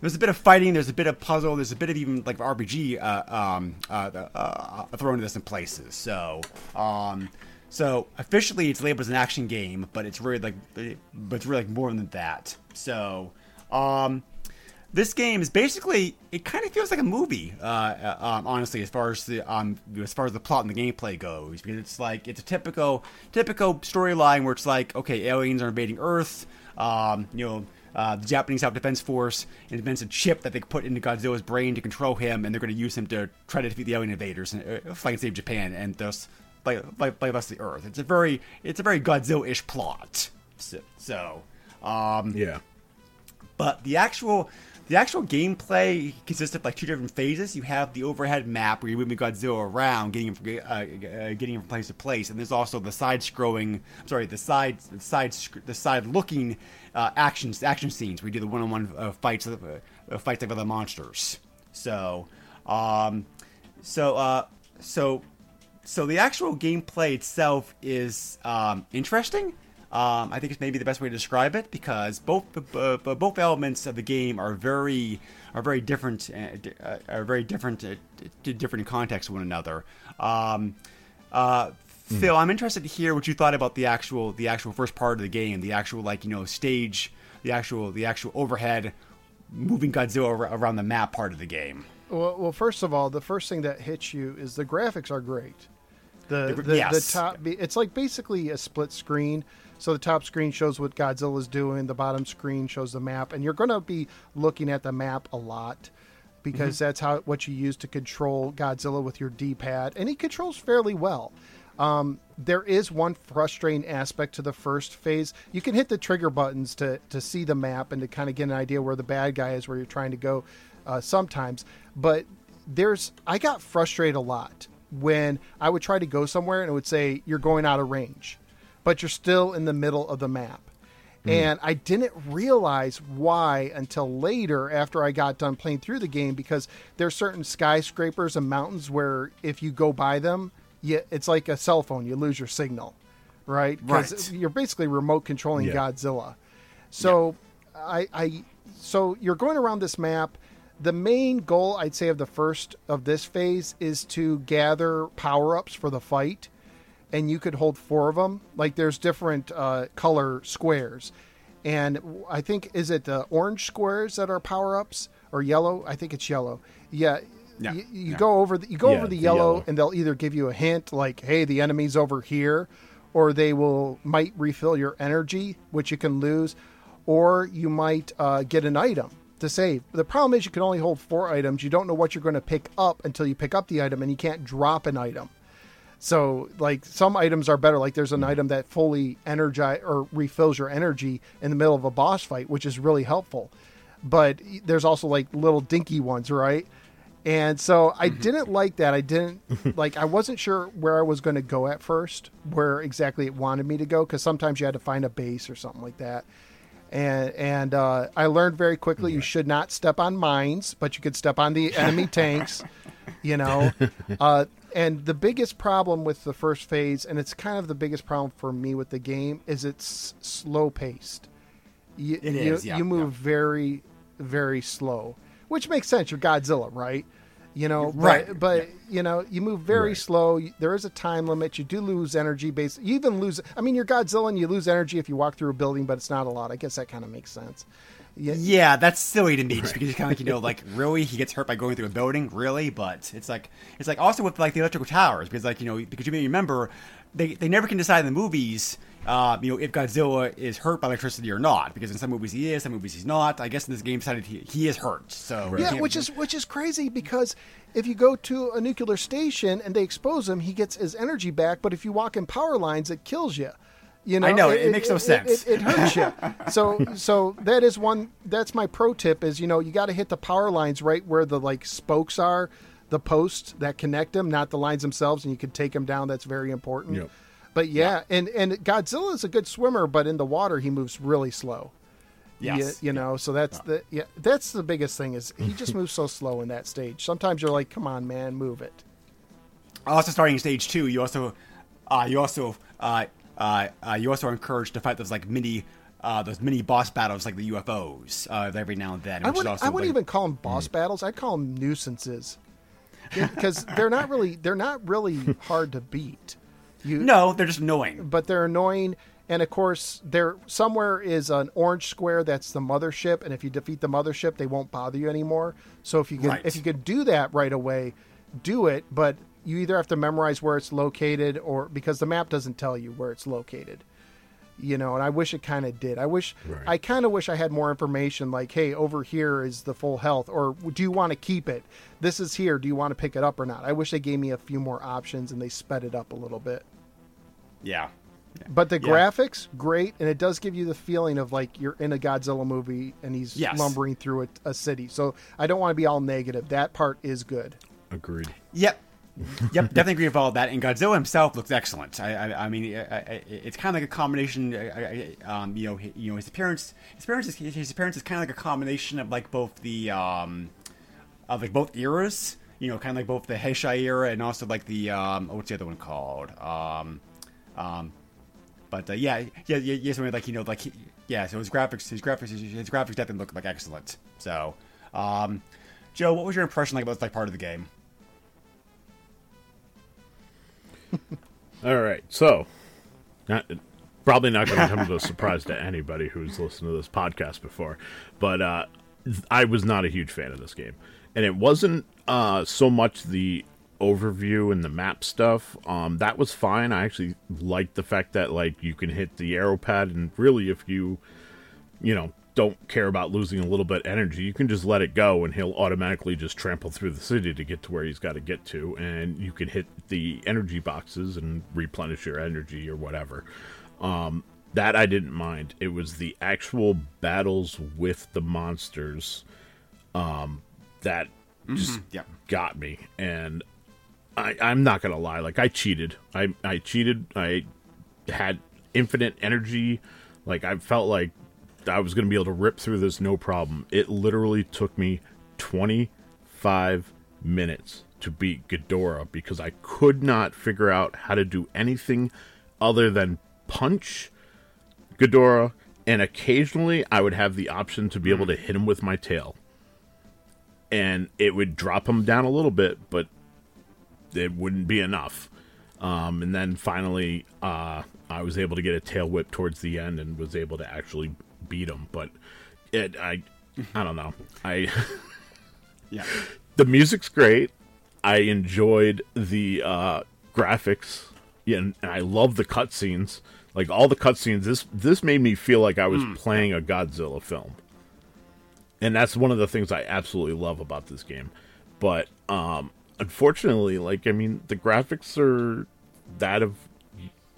there's a bit of fighting there's a bit of puzzle there's a bit of even like RPG uh, um, uh, uh, thrown into this in places. So um, so officially it's labeled as an action game but it's really like but it's really like more than that. So um, this game is basically it kind of feels like a movie uh, uh, um, honestly as far as the um, as far as the plot and the gameplay goes because it's like it's a typical typical storyline where it's like okay aliens are invading earth um, you know uh, the Japanese Self Defense Force invents a chip that they put into Godzilla's brain to control him, and they're going to use him to try to defeat the alien invaders and uh, fight and save Japan, and thus like like the Earth. It's a very it's a very Godzilla-ish plot. So, so um, yeah, but the actual the actual gameplay consists of like two different phases. You have the overhead map where you're moving Godzilla around, getting him from, uh, uh, getting him from place to place, and there's also the side-scrolling, sorry, the side, side, the side-looking uh, actions, action scenes We do the one-on-one uh, fights, uh, fights like other monsters. So, um, so, uh, so, so the actual gameplay itself is um, interesting. Um, I think it's maybe the best way to describe it because both uh, both elements of the game are very are very different uh, are very different uh, different in context of one another. Um, uh. Phil, I'm interested to hear what you thought about the actual the actual first part of the game, the actual like you know stage, the actual the actual overhead moving Godzilla around the map part of the game. Well, well, first of all, the first thing that hits you is the graphics are great. The the, yes. the top it's like basically a split screen. So the top screen shows what Godzilla is doing, the bottom screen shows the map, and you're going to be looking at the map a lot because mm-hmm. that's how what you use to control Godzilla with your D-pad, and he controls fairly well. Um, there is one frustrating aspect to the first phase. You can hit the trigger buttons to to see the map and to kind of get an idea where the bad guy is, where you're trying to go. Uh, sometimes, but there's I got frustrated a lot when I would try to go somewhere and it would say you're going out of range, but you're still in the middle of the map. Mm. And I didn't realize why until later after I got done playing through the game because there's certain skyscrapers and mountains where if you go by them, you, it's like a cell phone, you lose your signal, right? Right. You're basically remote controlling yeah. Godzilla. So yeah. I, I so you're going around this map the main goal I'd say of the first of this phase is to gather power ups for the fight, and you could hold four of them. Like there's different uh, color squares, and I think is it the orange squares that are power ups or yellow? I think it's yellow. Yeah. Yeah, you, you yeah. go over the you go yeah, over the, the yellow, yellow, and they'll either give you a hint like, "Hey, the enemy's over here," or they will might refill your energy, which you can lose, or you might uh, get an item to save. The problem is you can only hold four items. You don't know what you're going to pick up until you pick up the item, and you can't drop an item. So, like some items are better. Like there's an item that fully energize or refills your energy in the middle of a boss fight, which is really helpful. But there's also like little dinky ones, right? And so I mm-hmm. didn't like that. I didn't like. I wasn't sure where I was going to go at first, where exactly it wanted me to go, because sometimes you had to find a base or something like that and and uh, I learned very quickly you should not step on mines, but you could step on the enemy tanks. You know, uh, and the biggest problem with the first phase, and it's kind of the biggest problem for me with the game, is it's slow paced. You, it is, you, yeah, you move yeah. very, very slow, which makes sense. You're Godzilla, right? you know right. but, but yeah. you know you move very right. slow. There is a time limit. You do lose energy base you even lose i mean you're godzilla and you lose energy if you walk through a building but it's not a lot. I guess that kind of makes sense. Yeah, yeah that's silly to me just because you kind of like you know like really he gets hurt by going through a building? Really? But it's like it's like also with like the electrical towers because like you know because you may remember they, they never can decide in the movies uh, you know, if Godzilla is hurt by electricity or not, because in some movies he is, some movies he's not. I guess in this game decided he, he is hurt. So right. yeah, which is which is crazy because if you go to a nuclear station and they expose him, he gets his energy back. But if you walk in power lines, it kills you. You know, I know it, it makes no sense. It, it, hurts you. so, so that is one. That's my pro tip: is you know you got to hit the power lines right where the like spokes are, the posts that connect them, not the lines themselves, and you can take them down. That's very important. Yep. But yeah, yeah, and and Godzilla is a good swimmer, but in the water he moves really slow. Yes. You, you know, so that's the yeah, that's the biggest thing is he just moves so slow in that stage. Sometimes you're like, "Come on, man, move it." Also, starting stage two, you also, uh, you also, uh, uh, uh, you also are encouraged to fight those like mini uh, those mini boss battles like the UFOs uh, every now and then. I, would, not I wouldn't even call them boss mm. battles. I'd call them nuisances because they're not really they're not really hard to beat. You, no, they're just annoying. But they're annoying, and of course, there somewhere is an orange square that's the mothership, and if you defeat the mothership, they won't bother you anymore. So if you can, right. if you could do that right away, do it. But you either have to memorize where it's located, or because the map doesn't tell you where it's located. You know, and I wish it kind of did. I wish, right. I kind of wish I had more information. Like, hey, over here is the full health, or do you want to keep it? This is here. Do you want to pick it up or not? I wish they gave me a few more options and they sped it up a little bit. Yeah. yeah. But the yeah. graphics, great, and it does give you the feeling of like you're in a Godzilla movie and he's yes. lumbering through a, a city. So I don't want to be all negative. That part is good. Agreed. Yep. yep, definitely agree with all that. And Godzilla himself looks excellent. I, I, I mean, it's kind of like a combination. Um, you know, you know, his appearance, his appearance, is, his appearance is kind of like a combination of like both the, um, of like both eras. You know, kind of like both the Heisei era and also like the um, what's the other one called? Um, um, but uh, yeah, yeah, yeah, yeah. So like you know, like he, yeah. So his graphics, his graphics, his, his graphics definitely look like excellent. So, um, Joe, what was your impression like about this like part of the game? All right, so not, probably not going to come as a surprise to anybody who's listened to this podcast before, but uh, I was not a huge fan of this game, and it wasn't uh, so much the overview and the map stuff. Um, that was fine. I actually liked the fact that like you can hit the arrow pad, and really, if you you know don't care about losing a little bit energy, you can just let it go and he'll automatically just trample through the city to get to where he's got to get to. And you can hit the energy boxes and replenish your energy or whatever. Um, that I didn't mind. It was the actual battles with the monsters um, that just Yeah. got me. And I, I'm not gonna lie, like I cheated. I I cheated. I had infinite energy. Like I felt like I was gonna be able to rip through this no problem. It literally took me 25 minutes to beat Ghidorah because I could not figure out how to do anything other than punch Ghidorah, and occasionally I would have the option to be able to hit him with my tail. And it would drop him down a little bit, but it wouldn't be enough. Um, and then finally, uh, I was able to get a tail whip towards the end and was able to actually beat him. But it, I, I don't know. I Yeah. the music's great. I enjoyed the uh, graphics. Yeah, and I love the cutscenes. Like all the cutscenes, this this made me feel like I was playing a Godzilla film, and that's one of the things I absolutely love about this game. But um, unfortunately, like I mean, the graphics are that of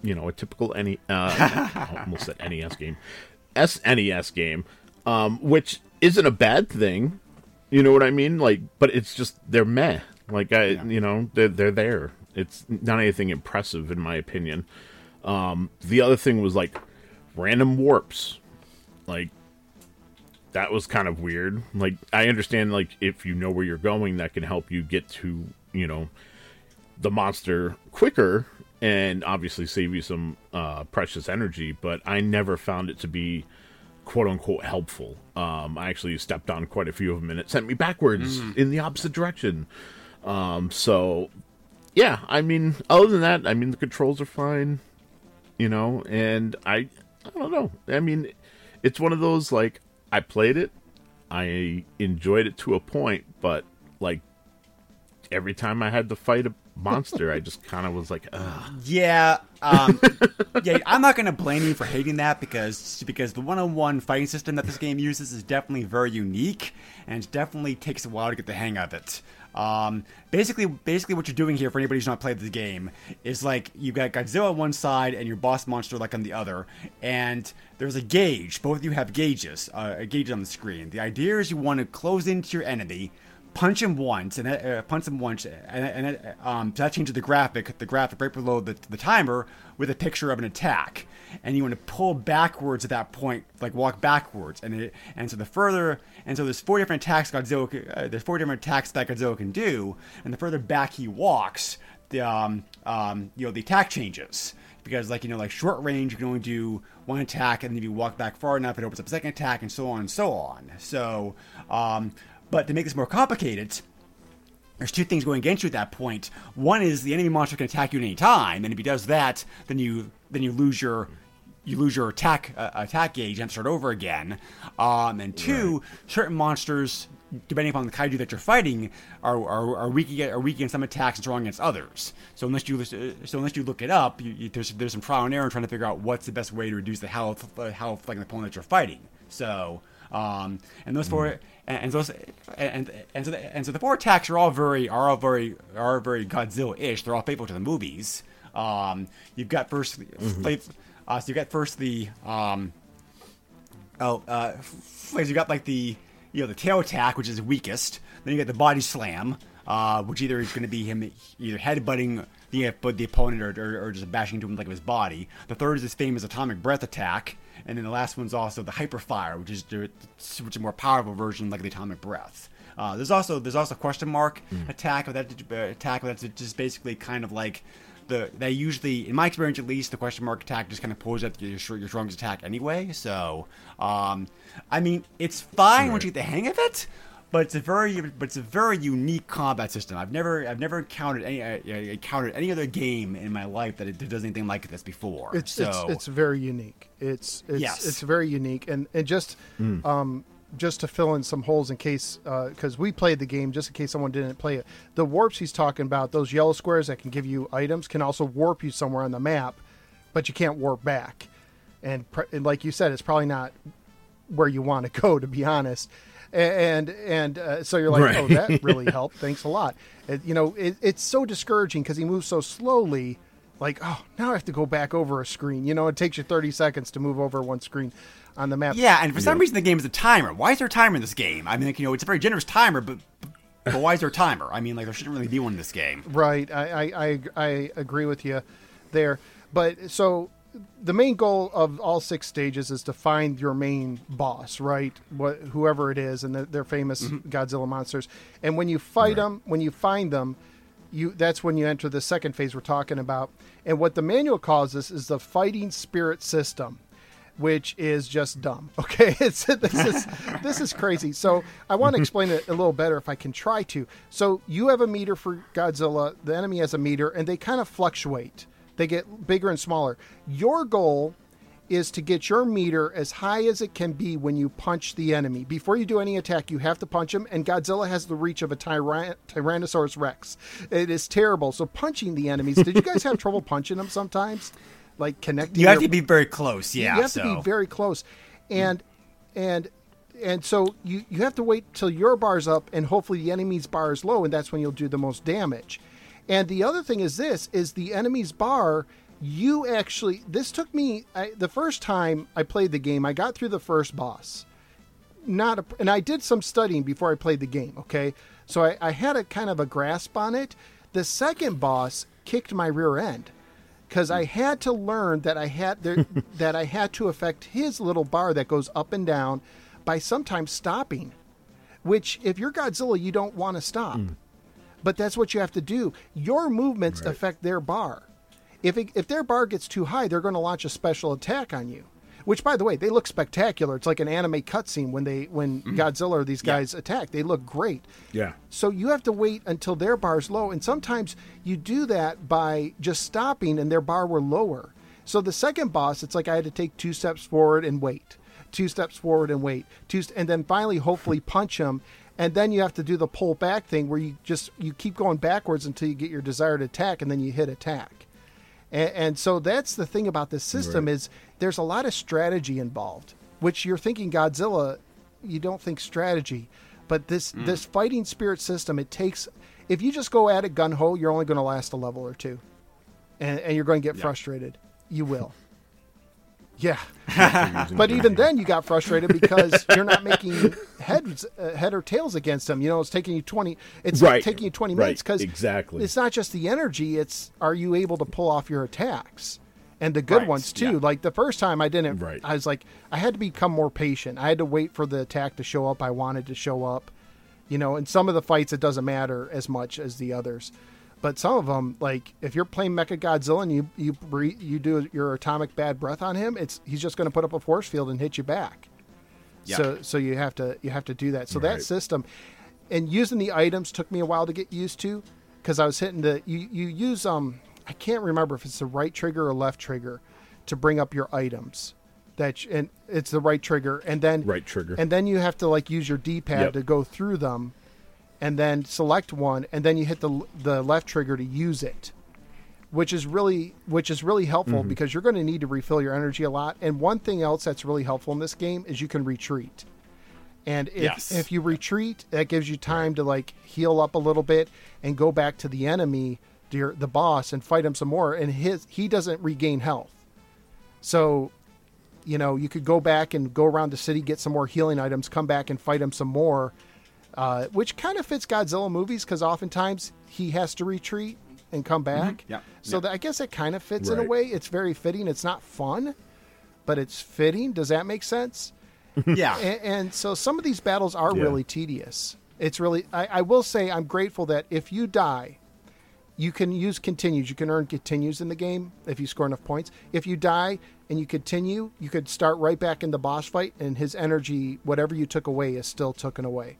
you know a typical any uh, almost said NES game, SNES game, um, which isn't a bad thing. You know what I mean? Like, but it's just they're meh. Like I, you know, they're they're there. It's not anything impressive in my opinion. Um, the other thing was like random warps. Like that was kind of weird. Like I understand like if you know where you're going that can help you get to, you know, the monster quicker and obviously save you some uh, precious energy, but I never found it to be quote unquote helpful. Um, I actually stepped on quite a few of them and it sent me backwards in the opposite direction. Um, so yeah, I mean, other than that, I mean, the controls are fine, you know, and I, I don't know. I mean, it's one of those like I played it, I enjoyed it to a point, but like every time I had to fight a monster, I just kind of was like, Ugh. Yeah, um, yeah. I'm not gonna blame you for hating that because because the one-on-one fighting system that this game uses is definitely very unique and definitely takes a while to get the hang of it. Um, basically, basically, what you're doing here for anybody who's not played the game is like you've got Godzilla on one side and your boss monster like on the other, and there's a gauge. Both of you have gauges, uh, a gauge on the screen. The idea is you want to close into your enemy punch him once and that, uh, punch him once and, and that, um, so that changes the graphic the graphic right below the, the timer with a picture of an attack. And you want to pull backwards at that point like walk backwards. And it, and so the further and so there's four different attacks Godzilla uh, there's four different attacks that Godzilla can do. And the further back he walks the um, um, you know the attack changes. Because like you know like short range you can only do one attack and then if you walk back far enough it opens up a second attack and so on and so on. So um, but to make this more complicated there's two things going against you at that point. one is the enemy monster can attack you at any time and if he does that then you then you lose your you lose your attack uh, attack gauge and start over again um, and two certain monsters depending upon the kaiju that you're fighting, are are, are weak against, are weak against some attacks and strong against others. So unless you so unless you look it up, you, you, there's there's some trial and error in trying to figure out what's the best way to reduce the health uh, health like the opponent that you're fighting. So um, and those four and, and those and and so the, and so the four attacks are all very are all very are very Godzilla-ish. They're all faithful to the movies. Um, you've got 1st uh, so you got first the um, oh uh, you got like the you know the tail attack, which is weakest. Then you got the body slam, uh, which either is going to be him either headbutting the but the opponent or, or, or just bashing into him like with his body. The third is his famous atomic breath attack, and then the last one's also the hyper fire, which is the, which is a more powerful version like the atomic breath. Uh, there's also there's also question mark attack with that uh, attack that's just basically kind of like the they usually, in my experience at least, the question mark attack just kind of pulls at your your strongest attack anyway. So, um, I mean, it's fine once you get the hang of it, but it's a very but it's a very unique combat system. I've never I've never encountered any uh, encountered any other game in my life that it does anything like this before. It's so it's, it's very unique. It's it's Yes. it's very unique, and and just um just to fill in some holes in case because we played the game just in case someone didn't play it. The warps he's talking about, those yellow squares that can give you items, can also warp you somewhere on the map, but you can't warp back. And, pr- and like you said, it's probably not where you want to go, to be honest. A- And and uh, so you're like, Right. oh, that really helped. Thanks a lot. It, you know, it, it's so discouraging because he moves so slowly. Like, oh, now I have to go back over a screen. You know, it takes you 30 seconds to move over one screen on the map. yeah, and for some reason the game is a timer. Why is there a timer in this game? I mean, like, you know, it's a very generous timer, but but why is there a timer? I mean, like there shouldn't really be one in this game. Right. I, I, I, I agree with you there. But so the main goal of all six stages is to find your main boss, right? What whoever it is, and they're, famous mm-hmm. Godzilla monsters. And when you fight them, when you find them, you that's when you enter the second phase we're talking about. And what the manual calls this is the fighting spirit system which is just dumb. Okay, it's this is this is crazy. So I want to explain it a little better if I can try to. So you have a meter for Godzilla, the enemy has a meter, and they kind of fluctuate. They get bigger and smaller. Your goal is to get your meter as high as it can be when you punch the enemy. Before you do any attack, you have to punch him, and Godzilla has the reach of a tyran- Tyrannosaurus Rex. It is terrible. So punching the enemies. Did you guys have trouble punching them sometimes? Like connecting. You have your- to be very close. Yeah, you have so to be very close, and and and so you you have to wait till your bar's up, and hopefully the enemy's bar is low, and that's when you'll do the most damage. And the other thing is this: is the enemy's bar. You actually, this took me I, the first time I played the game. I got through the first boss, not a, and I did some studying before I played the game. Okay, so I, I had a kind of a grasp on it. The second boss kicked my rear end because I had to learn that I had there, that I had to affect his little bar that goes up and down by sometimes stopping. Which, if you're Godzilla, you don't want to stop, mm. But that's what you have to do. Your movements affect their bar. If it, if their bar gets too high, they're going to launch a special attack on you. Which, by the way, they look spectacular. It's like an anime cutscene when they when mm-hmm. Godzilla or these guys attack. They look great. Yeah. So you have to wait until their bar's low, and sometimes you do that by just stopping, and their bar were lower. So the second boss, it's like I had to take two steps forward and wait, two steps forward and wait, two, st- and then finally, hopefully, punch him, and then you have to do the pull back thing where you just you keep going backwards until you get your desired attack, and then you hit attack. And, and so that's the thing about this system is there's a lot of strategy involved, which you're thinking Godzilla, you don't think strategy, but this hmm. this fighting spirit system it takes. If you just go at it gun ho, you're only going to last a level or two, and, and you're going to get frustrated. You will. Yeah, but even then, you got frustrated because you're not making heads, uh, head or tails against them. You know, it's taking you twenty. It's Right. taking you twenty Right. minutes because Exactly. It's not just the energy; it's are you able to pull off your attacks and the good Right, ones too. yeah. Like the first time, I didn't. Right. I was like, I had to become more patient. I had to wait for the attack to show up. I wanted to show up. You know, in some of the fights, it doesn't matter as much as the others. But some of them, like if you're playing Mecha Godzilla and you you breathe, you do your atomic bad breath on him, it's he's just going to put up a force field and hit you back. Yeah. So so you have to you have to do that. So that system, and using the items took me a while to get used to, because I was hitting the you you use um I can't remember if it's the right trigger or left trigger to bring up your items. That and it's the right trigger, and then Right trigger. and then you have to like use your D-pad Yep. to go through them, and then select one, and then you hit the the left trigger to use it, which is really which is really helpful Mm-hmm. because you're going to need to refill your energy a lot. And one thing else that's really helpful in this game is you can retreat. And if, Yes. if you retreat, that gives you time to like heal up a little bit and go back to the enemy, to your, the boss, and fight him some more. And his he doesn't regain health, so you know you could go back and go around the city, get some more healing items, come back and fight him some more, uh, which kind of fits Godzilla movies because oftentimes he has to retreat and come back. Yeah. So Yeah. That, I guess it kind of fits in a way. It's very fitting. It's not fun, but it's fitting. Does that make sense? yeah. and, and so some of these battles are Yeah. really tedious. It's really, I, I will say, I'm grateful that if you die, you can use continues. You can earn continues in the game if you score enough points. If you die and you continue, you could start right back in the boss fight, and his energy, whatever you took away, is still taken away.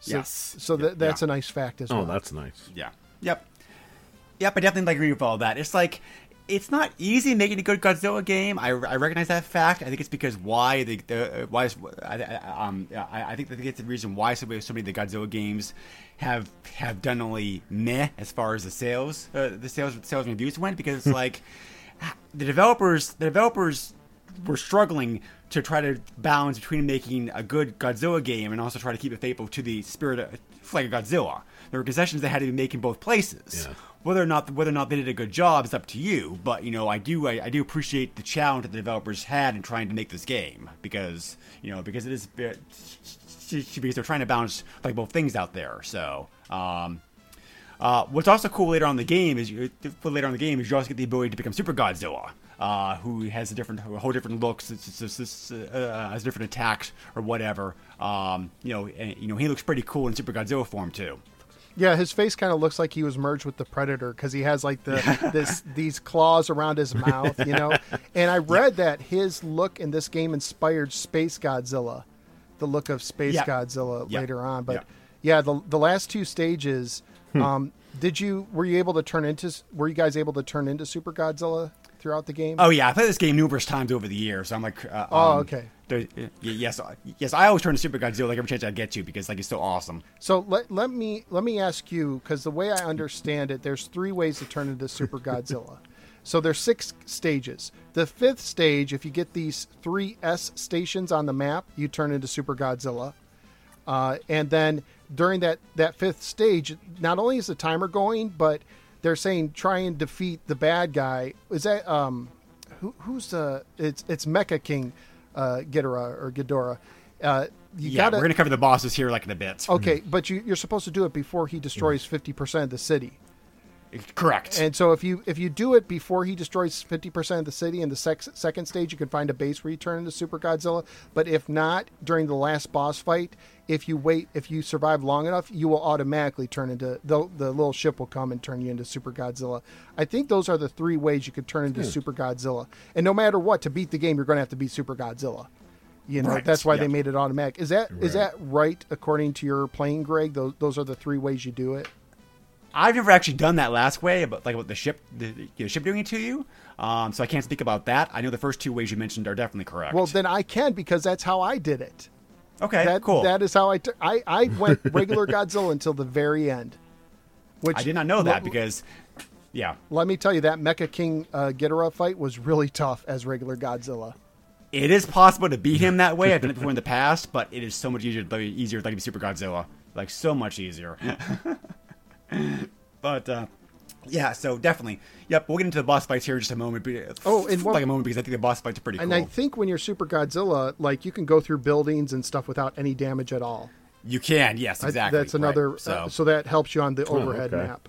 So, Yes. So Yeah, that, that's yeah. a nice fact as Oh, well. Oh, that's nice. Yeah. Yep. Yep. I definitely agree with all that. It's like it's not easy making a good Godzilla game. I, I recognize that fact. I think it's because why the, the uh, why is, I, I, um I, I think that it's the reason why so many, so many of the Godzilla games have have done only meh as far as the sales uh, the sales sales reviews went because it's like the developers the developers were struggling to try to balance between making a good Godzilla game and also try to keep it faithful to the spirit of like a Godzilla. There were concessions they had to be making both places. Yeah. Whether or not whether or not they did a good job is up to you. But you know, I do I, I do appreciate the challenge that the developers had in trying to make this game because you know because it is because they're trying to balance like both things out there. So. um uh, what's also cool later on the game is you, later on in the game is you also get the ability to become Super Godzilla, uh, who has a different, a whole different looks, it's, it's, it's, uh, has different attacks or whatever. Um, you know, and, you know he looks pretty cool in Super Godzilla form too. Yeah, his face kind of looks like he was merged with the Predator because he has like the this these claws around his mouth, you know. And I read that his look in this game inspired Space Godzilla, the look of Space Yeah. Godzilla Yeah. later on. But Yeah. yeah, the the last two stages, um, did you were you able to turn into were you guys able to turn into Super Godzilla throughout the game? Oh yeah, I played this game numerous times over the years. So I'm like, uh, Oh, um, okay. there- yes, yes, I always turn to Super Godzilla like every chance I get to because like it's so awesome. So let, let me let me ask you because the way I understand it, there's three ways to turn into Super Godzilla. so there's six stages. The fifth stage, if you get these three S stations on the map, you turn into Super Godzilla. Uh, and then during that that fifth stage, not only is the timer going, but they're saying try and defeat the bad guy. Is that um, who, who's the? It's it's Mecha King, uh, Ghidorah or Ghidorah. Uh, you yeah, gotta, we're gonna cover the bosses here like in a bit. Okay, but you, you're supposed to do it before he destroys fifty percent of the city. Correct. And so if you if you do it before he destroys fifty percent of the city in the sec- second stage, you can find a base where you turn into Super Godzilla. But if not, during the last boss fight, if you wait, if you survive long enough, you will automatically turn into the the little ship will come and turn you into Super Godzilla. I think those are the three ways you could turn into Super Godzilla. And no matter what, to beat the game, you're going to have to beat Super Godzilla. You know, Right, that's why they made it automatic. Is that is Right. that right according to your playing, Greg? Those those are the three ways you do it. I've never actually done that last way, but like with the ship, the, the ship doing it to you. Um, so I can't speak about that. I know the first two ways you mentioned are definitely correct. Well, then I can because that's how I did it. okay, That cool. that is how I t- I I went regular Godzilla until the very end. Which I did not know that l- because, yeah, let me tell you that Mecha King uh, Ghidorah fight was really tough as regular Godzilla. it is possible to beat him that way. I've done it before in the past, but it is so much easier, easier to be Super Godzilla. Like so much easier. but uh, yeah, so definitely, yep. We'll get into the boss fights here in just a moment. Oh, and one- like a moment because I think the boss fights are pretty cool. And cool. I think when you're Super Godzilla, like you can go through buildings and stuff without any damage at all. you can, yes, I- exactly. That's right. another. So, uh, so that helps you on the overhead okay. map.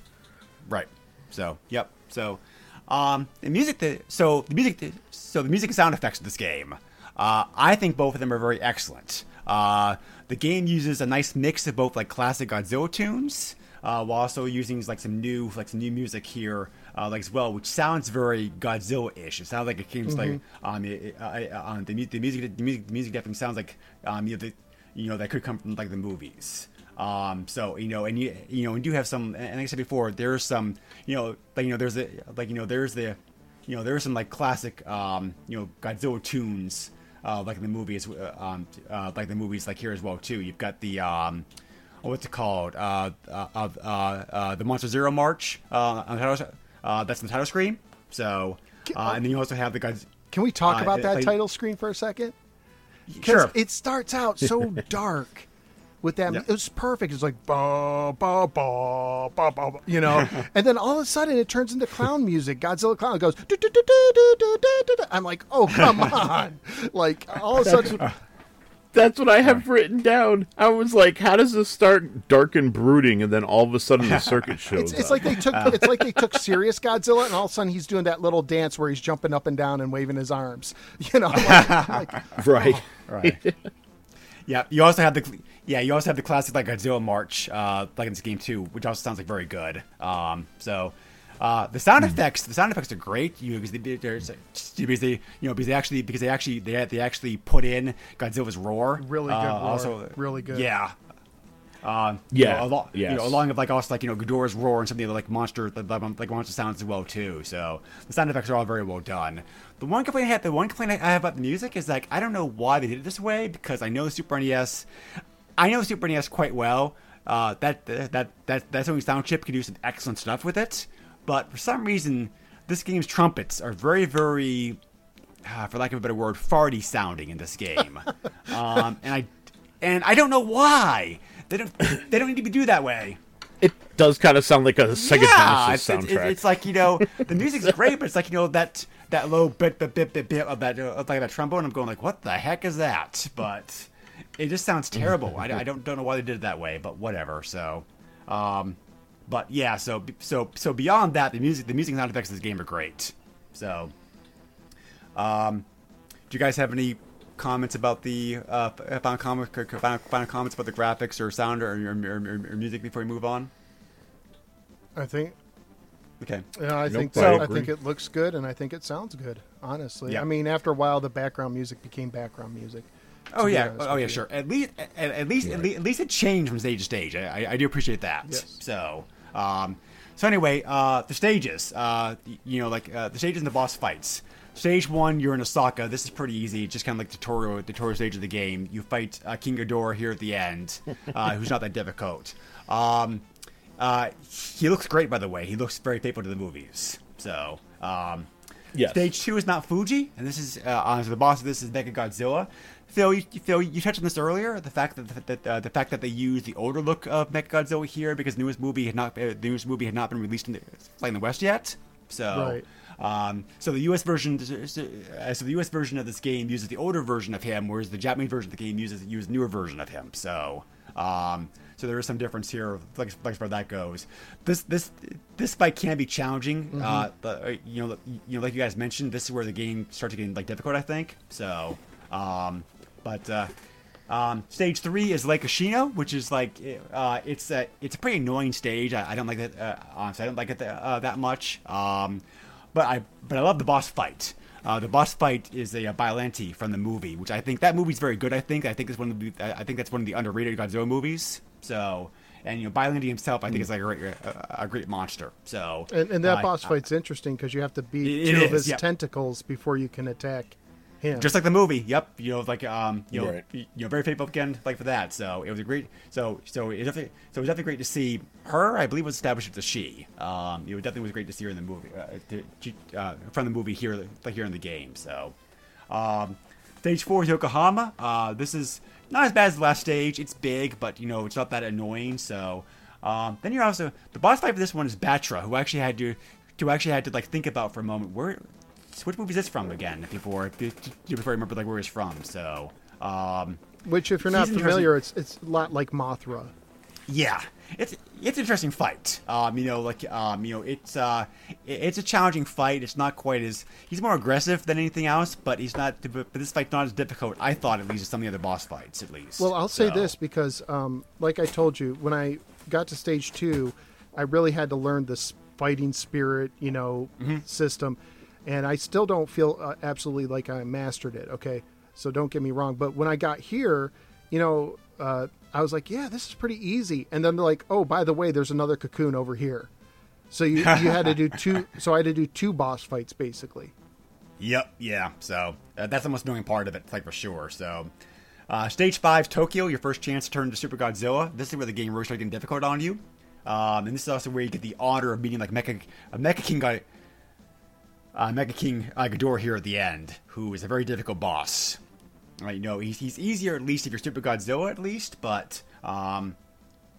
Right. So, yep. So, um, the music, the, so the music, the, so the music and sound effects of this game, uh, I think both of them are very excellent. Uh, the game uses a nice mix of both like classic Godzilla tunes, uh, while also using like some new, like some new music here, uh, like as well, which sounds very Godzilla-ish. It sounds like it came like um, it, um, the, the music, the music, the music definitely sounds like um, you know, the, you know, that could come from like the movies. Um, so you know, and you you know, and you have some, and like I said before, there's some, you know, like you know, there's a like you know, there's the, you know, there's some like classic, um, you know, Godzilla tunes, uh, like in the movies, uh, um, uh, like the movies like here as well too. You've got the, um, what's it called? Uh, uh, uh, uh, the Monster Zero March. Uh, on the title, uh, that's the title screen. So, uh, and then you also have the guys. Can we talk uh, about uh, that uh, title screen for a second? Sure. It starts out so dark. With that, yeah. it was perfect. It's like ba ba ba ba ba, you know, and then all of a sudden it turns into clown music. Godzilla clown goes. I'm like, oh come on! Like all of a sudden, that's what I have written down. I was like, how does this start dark and brooding, and then all of a sudden the circuit shows it's, it's up? like they took it's like they took serious Godzilla, and all of a sudden he's doing that little dance where he's jumping up and down and waving his arms. You know, like, like, right. Right. Yeah, you also have the yeah, you also have the classic like Godzilla March, uh, like in this game too, which also sounds like very good. Um, so uh, the sound effects, the sound effects are great. You know, because they, because they, you know, because they actually because they actually they they actually put in Godzilla's roar. Really good Uh, roar. Also, Really good. Yeah. Um, Yeah, you know, you yes. know, along with like also like you know Ghidorah's roar and some of the other, like monster like, monster sounds as well too. So the sound effects are all very well done. The one complaint I have, the one complaint I have about the music is like I don't know why they did it this way because I know Super NES, I know Super NES quite well. Uh, that that that that that Sony sound chip can do some excellent stuff with it, but for some reason this game's trumpets are very very, uh, for lack of a better word, farty sounding in this game, um, and I and I don't know why. They don't. They don't need to be do that way. It does kind of sound like a Sega yeah, Genesis it's, it's, it's like you know the music's great, but it's like you know that that low bit bit bit bit, bit of that uh, of like that trombone. I'm going like, what the heck is that? But it just sounds terrible. I, I don't don't know why they did it that way, but whatever. So, um, but yeah. So so so beyond that, the music the music and sound effects in this game are great. So, um, do you guys have any comments about the uh, final, comment, final, final comments about the graphics or sound or, or, or, or music before we move on? I think Okay. Yeah, I Nope, think I I think it looks good, and I think it sounds good. Honestly, Yeah. I mean, after a while, the background music became background music. Oh yeah, oh yeah, you. sure. At least, at, at least, at least, at least it changed from stage to stage. I, I, I do appreciate that. Yes. So, um, so anyway, uh, the stages, uh, you know, like uh, the stages and the boss fights. Stage one, you're in Osaka. This is pretty easy. Just kind of like the tutorial, tutorial stage of the game. You fight uh, King Ghidorah here at the end, uh, who's not that difficult. Um, uh, he looks great, by the way. He looks very faithful to the movies. So, um, Yes. Stage two is Mount Fuji, and this is uh, uh, the boss of this is Mecha Godzilla. Phil, you, Phil, you touched on this earlier. The fact that that uh, the fact that they used the older look of Mecha Godzilla here because the newest movie had not uh, the newest movie had not been released in the, like in the West yet. So, um, so the U.S. version, uh, so the U.S. version of this game uses the older version of him, whereas the Japanese version of the game uses uses newer version of him. So, um, so there is some difference here, like, like as far as that goes. This this this fight can be challenging. Uh, but, uh, you know, you know, like you guys mentioned, this is where the game starts getting like difficult. I think so. Um, but uh, um, stage three is Lake Ashino, which is like uh, it's a it's a pretty annoying stage. I, I don't like that Uh, honestly, I don't like it th- uh, that much. Um, but I but I love the boss fight. Uh, the boss fight is a, uh Biollante from the movie, which I think that movie's very good. I think I think it's one of the I think that's one of the underrated Godzilla movies. So and you know Biollante himself, I think is like a great a, a great monster. So And, and that uh, boss fight's interesting because you have to beat two of his yep. tentacles before you can attack him. just like the movie. Yep, you know, like um, you know, Right. you know, very faithful again, like for that. So it was a great. So so it definitely so it was definitely great to see her. I believe was established as a she. Um, it definitely was great to see her in the movie uh, to, to- uh, from the movie here, like here in the game. So, um, stage four is Yokohama. Uh, this is not as bad as the last stage. It's big, but you know, it's not that annoying. So. Um, then you're also the boss fight for this one is Batra, who actually had to, who actually had to like think about for a moment where which movie is this from again? Before you before I remember like where it's from. So um, Which, if you're not familiar, it's it's a lot like Mothra. yeah, it's it's an interesting fight. Um, you know, like um, you know, it's uh, it's a challenging fight. It's not quite as he's more aggressive than anything else, but he's not. But this fight's not as difficult. I thought at least as some of the other boss fights, at least. Well, I'll say So- this because, um, like I told you, when I got to stage two, I really had to learn this fighting spirit, you know, Mm-hmm. system, and I still don't feel uh, absolutely like I mastered it. Okay, so don't get me wrong, but when I got here, you know, uh, I was like, yeah, this is pretty easy, and then they're like, oh, by the way, there's another cocoon over here. So you, you had to do two. So I had to do two boss fights basically. Yep, yeah. So uh, that's the most annoying part of it, like for sure. So, uh, stage five, Tokyo, your first chance to turn into Super Godzilla. This is where the game really starts getting difficult on you, um, and this is also where you get the honor of meeting like Mecha, a Mecha King guy, uh, Mecha King uh, Ghidorah here at the end, who is a very difficult boss. You know, he's, he's easier at least if you're Super Godzilla at least, but um,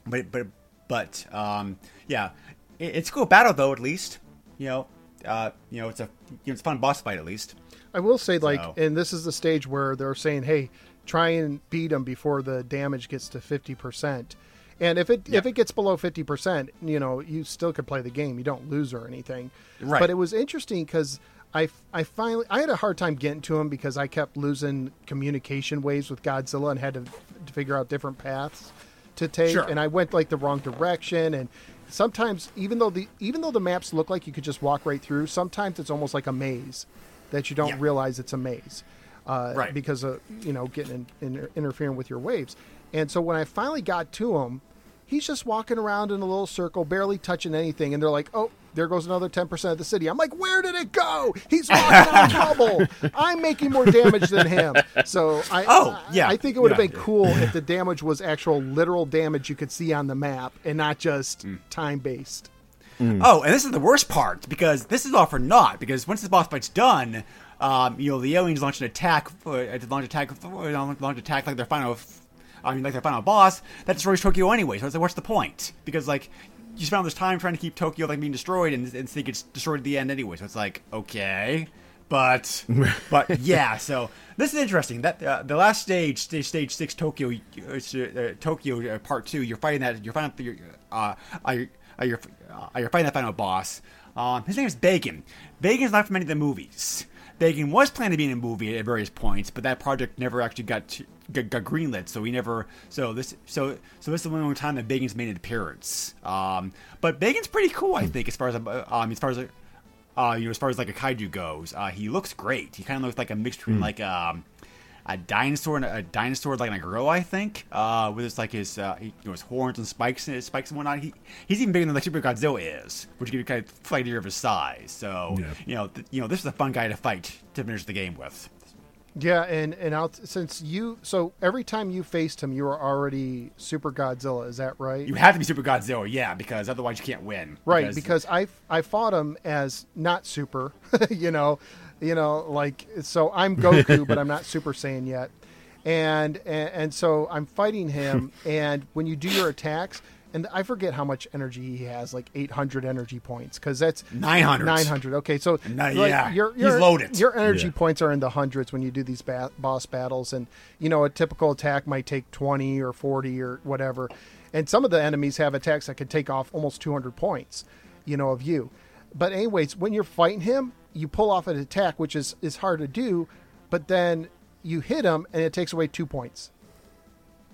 but but but um, yeah, it, it's a cool battle though at least. You know, uh, you know, it's a you know, it's a fun boss fight at least. I will say, like, So- and this is the stage where they're saying, "Hey, try and beat him before the damage gets to fifty percent." And if it if it gets below fifty percent, you know, you still could play the game. You don't lose or anything. Right. But it was interesting because I, I finally I had a hard time getting to him because I kept losing communication waves with Godzilla and had to, to figure out different paths to take Sure. and I went like the wrong direction and sometimes even though the even though the maps look like you could just walk right through sometimes it's almost like a maze that you don't Yeah. realize it's a maze uh, Right. because of you know getting in, in, interfering with your waves and so when I finally got to him he's just walking around in a little circle barely touching anything and they're like oh there goes another 10% of the city. I'm like, where did it go? He's walking on trouble. I'm making more damage than him. So I, Oh, yeah. I think it would have Yeah. been cool if the damage was actual literal damage you could see on the map and not just Mm. time based. Oh, and this is the worst part because this is all for naught. Because once the boss fight's done, um, you know the aliens launch an attack, uh, launch attack, launch attack like their final, I mean like their final boss that destroys Tokyo anyway. So it's like, what's the point? Because like you spend all this time trying to keep Tokyo like being destroyed, and, and think it's destroyed at the end anyway. So it's like okay, but but yeah. So this is interesting. That uh, the last stage, stage, stage six, Tokyo, uh, uh, Tokyo uh, part two. You're fighting that. You're fighting. You're, uh, uh, you're, uh, you're, you're fighting that final boss. Um, his name is Bagan. Bagan's not from any of the movies. Bagan was planning to be in a movie at various points, but that project never actually got to, got, got greenlit. So he never. So this. So so this is the only time that Bagan's made an appearance. Um, but Bagan's pretty cool, I think, as far as uh, um, as far as uh, you know, as far as like a kaiju goes. Uh, he looks great. He kind of looks like a mix between like um, a dinosaur and a, a dinosaur like a gorilla, I think. Uh, with his like his uh, he, you know, his horns and spikes and spikes and whatnot. He he's even bigger than like Super Godzilla is, which gives you kind of idea of his size. So Yeah. you know, th- you know, this is a fun guy to fight to finish the game with. Yeah, and and out since you so every time you faced him, you were already Super Godzilla. Is that right? You have to be Super Godzilla, yeah, because otherwise you can't win. Right, because I I fought him as not super, you know, you know, like so I'm Goku, but I'm not Super Saiyan yet, and, and and so I'm fighting him, and when you do your attacks, and I forget how much energy he has, like 800 energy points, because that's 900. 900. Okay, so Ni- like, yeah, your, he's your, loaded. Your energy Yeah. points are in the hundreds when you do these ba- boss battles, and you know a typical attack might take 20 or 40 or whatever, and some of the enemies have attacks that could take off almost 200 points, you know, of you. But anyways, when you're fighting him, you pull off an attack, which is is hard to do, but then you hit him and it takes away two points.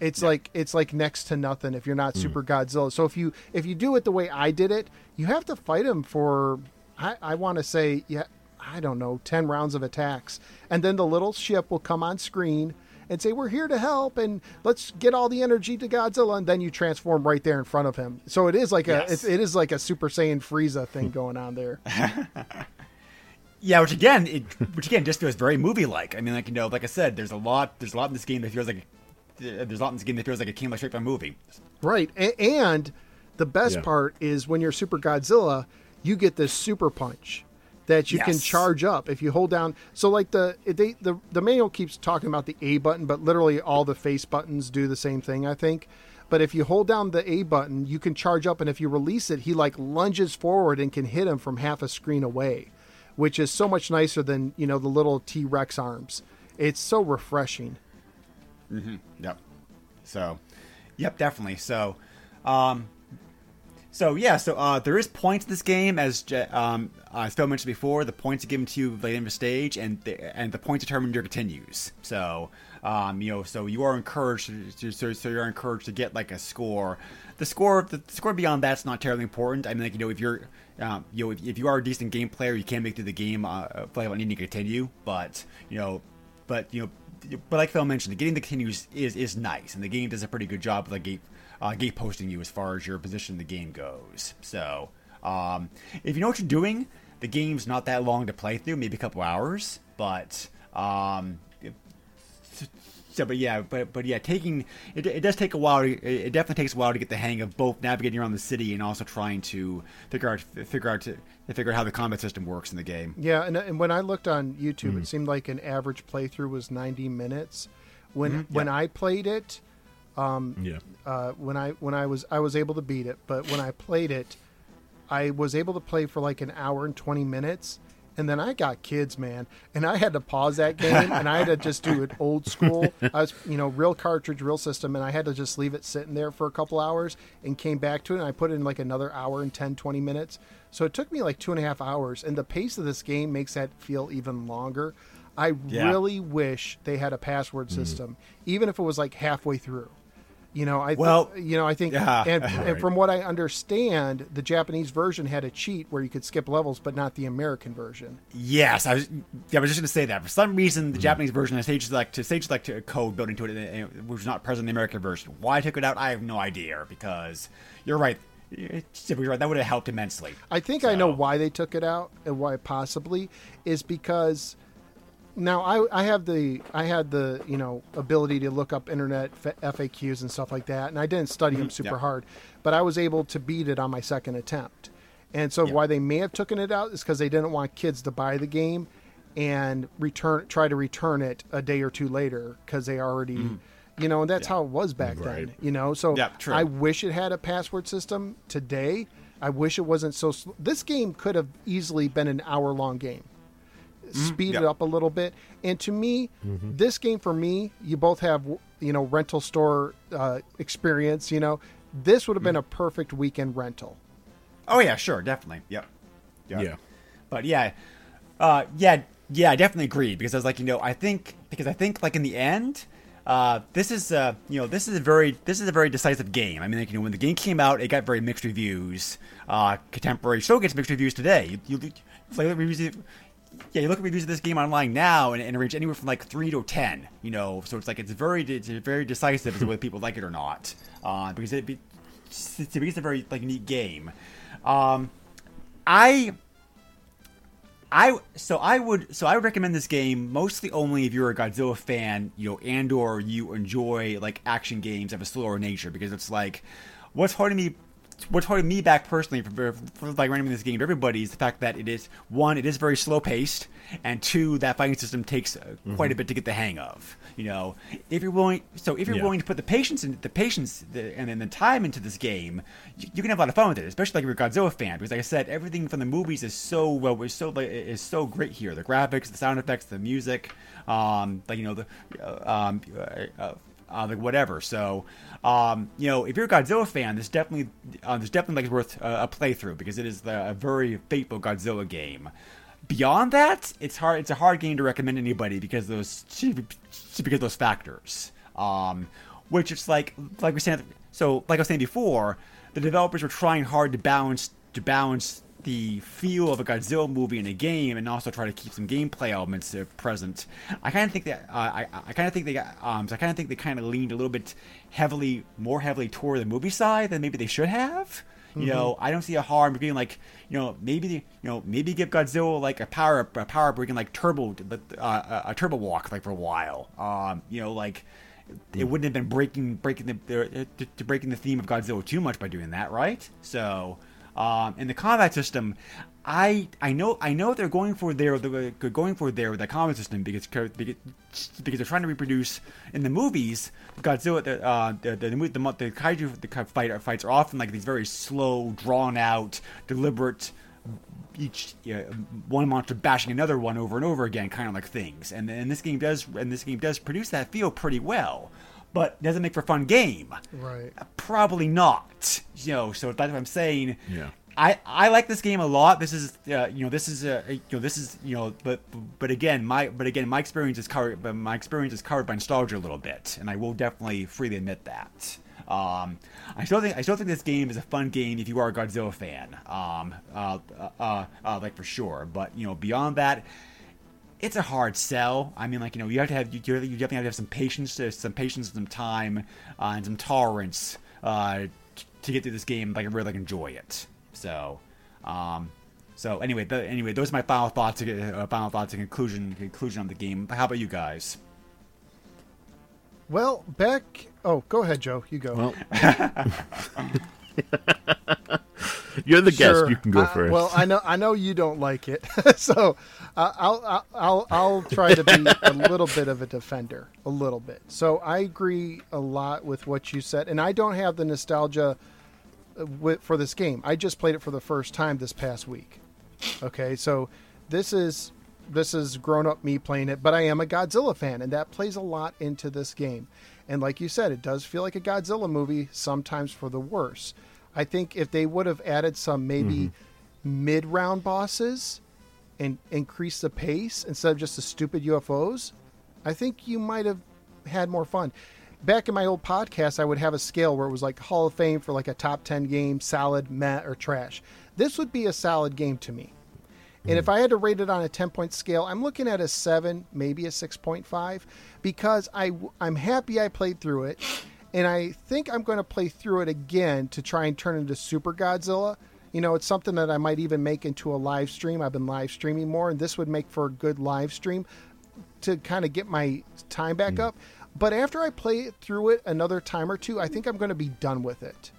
It's like it's like next to nothing if you're not hmm. Super Godzilla. So if you if you do it the way I did it, you have to fight him for I, I want to say yeah I don't know ten rounds of attacks, and then the little ship will come on screen and say we're here to help and let's get all the energy to Godzilla, and then you transform right there in front of him. So it is like Yes. a it, it is like a Super Saiyan Frieza thing hmm. going on there. Yeah, which again, it, which again just feels very movie-like. I mean, like you know, like I said, there's a lot, there's a lot in this game that feels like, uh, there's a lot in this game that feels like it came like straight from a movie. Right. A- and the best Yeah. part is when you're Super Godzilla, you get this super punch that you can charge up if you hold down. So like the they, the the manual keeps talking about the A button, but literally all the face buttons do the same thing, I think. But if you hold down the A button, you can charge up and if you release it, he like lunges forward and can hit him from half a screen away, which is so much nicer than, you know, the little T-Rex arms. It's so refreshing. Yep. So, yep, definitely. So, um, so yeah, so uh, there is points in this game, as um, as Phil mentioned before. The points are given to you late in the stage, and the, and the points determine your continues. So, um, you know, so you are encouraged, to, so, so you're encouraged to get like a score. The score, the score beyond that's not terribly important. I mean, like you know, if you're, um, you know, if, if you are a decent game player, you can make through the game, uh, without needing to continue. But you know, but you know, but like Phil mentioned, getting the continues is is nice, and the game does a pretty good job of like gate uh, gate posting you as far as your position in the game goes. So, um, if you know what you're doing, the game's not that long to play through, maybe a couple hours, but um, so, but yeah, but but yeah, taking it, it does take a while. To, it it definitely takes a while to get the hang of both navigating around the city and also trying to figure out figure out to, to figure out how the combat system works in the game. Yeah, and, and when I looked on YouTube, it mm. seemed like an average playthrough was 90 minutes. When mm-hmm. when I played it, um, Yeah. uh, when I when I was I was able to beat it, but when I played it, I was able to play for like an hour and 20 minutes, And then I got kids, man, and I had to pause that game and I had to just do it old school. I was, you know, real cartridge, real system, and I had to just leave it sitting there for a couple hours and came back to it. And I put in like another hour and 10, 20 minutes. So it took me like two and a half hours. And the pace of this game makes that feel even longer. I Yeah. really wish they had a password mm. system, even if it was like halfway through. You know, I thi- Well, you know, I think, yeah. and, and from what I understand, the Japanese version had a cheat where you could skip levels, but not the American version. Yes, I was. Yeah, I was just going to say that. For some reason, Mm-hmm. the Japanese version has stage select to stage select to a code built into it, which was not present in the American version. Why I took it out, I have no idea. Because you're right. That would have helped immensely. I think I know why they took it out and why possibly is because now I, I have the I had the you know ability to look up internet FAQs and stuff like that, and I didn't study them super Mm-hmm. yeah. hard, but I was able to beat it on my second attempt. And so Yeah. why they may have taken it out is because they didn't want kids to buy the game and return try to return it a day or two later because they already. You know, and that's how it was back Right. then. You know, so Mm-hmm. Yeah, true. I wish it had a password system today. I wish it wasn't so. Sl- this game could have easily been an hour long game. Speed it yeah. up a little bit. And to me, this game for me, you both have you know rental store uh, experience. You know, this would have been a perfect weekend rental. Oh yeah, sure, definitely. Yep. Yeah. But yeah, uh, yeah, yeah, I definitely agree because I was like, you know, I think because I think like in the end, uh, this is uh, you know, this is a very this is a very decisive game. I mean, like, you know, when the game came out, it got very mixed reviews. Uh, Contemporary still gets mixed reviews today. You, you like reviews. of- Yeah, you look at reviews of this game online now, and, it range anywhere from like three to ten. You know, so it's like it's very it's very decisive as to whether people like it or not. Uh, because it be, it's, a very like neat game. Um, I I so I would so I would recommend this game mostly only if you're a Godzilla fan, you know, and or you enjoy like action games of a slower nature because it's like what's holding me what's holding me back personally for, for like running this game to everybody is the fact that it is one it is very slow paced and two that fighting system takes uh, quite a bit to get the hang of you know? If you're willing so if you're Yeah. willing to put the patience and the patience the, and then the time into this game you, you can have a lot of fun with it especially like if you're a Godzilla fan because like I said everything from the movies is so well is so like is so great here. The graphics the sound effects the music um like you know the uh, um uh, uh, like whatever. So, um, you know, if you're a Godzilla fan, this definitely, uh, this definitely like worth uh, a playthrough because it is the, a very faithful Godzilla game. Beyond that, it's hard. It's a hard game to recommend anybody because of those because those factors. Um, which it's like like we said. So, like I was saying before, the developers were trying hard to balance to balance the feel of a Godzilla movie in a game, and also try to keep some gameplay elements uh, present. I kind of think that uh, I, I kind of think they got, um, so I kind of think they kind of leaned a little bit heavily, more heavily toward the movie side than maybe they should have. You know, I don't see a harm in being like, you know, maybe you know, maybe give Godzilla like a power up, a power up where he can like turbo uh, a turbo walk like for a while. Um, you know, like it wouldn't have been breaking breaking the, the breaking the theme of Godzilla too much by doing that, right? So, um, in the combat system, I I know I know they're going for their they're going for their the combat system because because they're trying to reproduce in the movies Godzilla the uh, the the, the, the, the kaiju the fight fights are often like these very slow, drawn out, deliberate each one monster bashing another one over and over again, kind of like things. And and this game does and this game does produce that feel pretty well, but does it make for a fun game? Right. Probably not. You know, so that's what I'm saying. Yeah. I, I like this game a lot. This is uh, you know this is uh, you know this is you know but but again my but again my experience is covered but my experience is covered by nostalgia a little bit and I will definitely freely admit that. Um, I still think I still think this game is a fun game if you are a Godzilla fan. Um, uh, uh, uh, like for sure. But you know beyond that, it's a hard sell. I mean, like you know, you have to have you, you definitely have to have some patience, uh, some patience, some time, uh, and some tolerance uh, t- to get through this game. Like, and really like, enjoy it. So, um, so anyway, th- anyway, those are my final thoughts. Uh, final thoughts and conclusion conclusion on the game. How about you guys? Well, back. Oh, go ahead, Joe. You go. Well, you're the Sure. guest. You can go Uh, first. Well, I know I know you don't like it, so uh, I'll, I'll I'll I'll try to be a little bit of a defender, a little bit. So I agree a lot with what you said, and I don't have the nostalgia uh, for this game. I just played it for the first time this past week. Okay, so this is this is grown up me playing it, but I am a Godzilla fan, and that plays a lot into this game. And like you said, it does feel like a Godzilla movie sometimes for the worse. I think if they would have added some maybe mm-hmm. mid round bosses and increased the pace instead of just the stupid UFOs, I think you might have had more fun. Back in my old podcast, I would have a scale where it was like Hall of Fame for like a top 10 game, solid, meh, or trash. This would be a solid game to me. And if mm. I had to rate it on a 10 point scale, I'm looking at a 7, maybe a 6.5, because I, I'm happy I played through it. And I think I'm going to play through it again to try and turn into Super Godzilla. You know, it's something that I might even make into a live stream. I've been live streaming more, and this would make for a good live stream to kind of get my time back mm. up. But after I play it through it another time or two, I think I'm going to be done with it.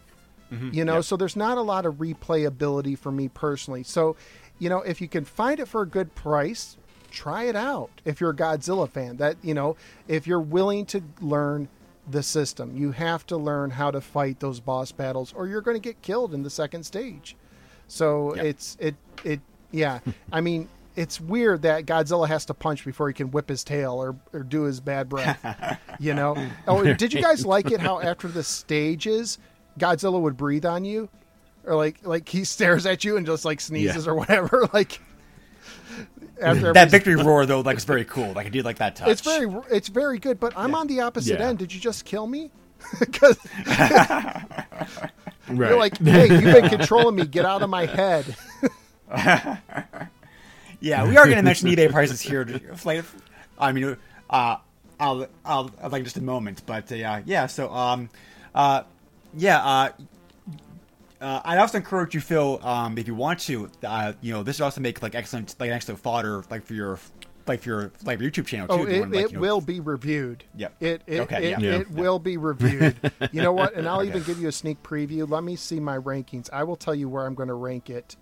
Mm-hmm. You know, so there's not a lot of replayability for me personally. So, you know, if you can find it for a good price, try it out. If you're a Godzilla fan, that, you know, if you're willing to learn the system, you have to learn how to fight those boss battles or you're going to get killed in the second stage. So Yep. it's it it yeah. I mean, it's weird that Godzilla has to punch before he can whip his tail or, or do his bad breath. you know? Oh, did you guys like it how after the stages Godzilla would breathe on you? Or like like he stares at you and just like sneezes or whatever like that every- victory roar though, like, is very cool. Like, I did like that touch. it's very it's very good, but I'm on the opposite Yeah. end. Did you just kill me? Because Right. you're like, hey, you've been controlling me. Get out of my head. Yeah, we are going to mention eBay prices here. Like, I mean, uh, I'll, I'll, I'll like just a moment, but uh, yeah. So, um, uh, yeah, uh, uh, I'd also encourage you, Phil, um, if you want to, uh, you know, this would also make like excellent, like excellent fodder, like for your, like for your, like your YouTube channel too. Oh, it, wanna, like, it you know- will be reviewed. Yep. It it, Okay, it, yeah. Yeah. it will be reviewed. you know what? And I'll even give you a sneak preview. Let me see my rankings. I will tell you where I'm going to rank it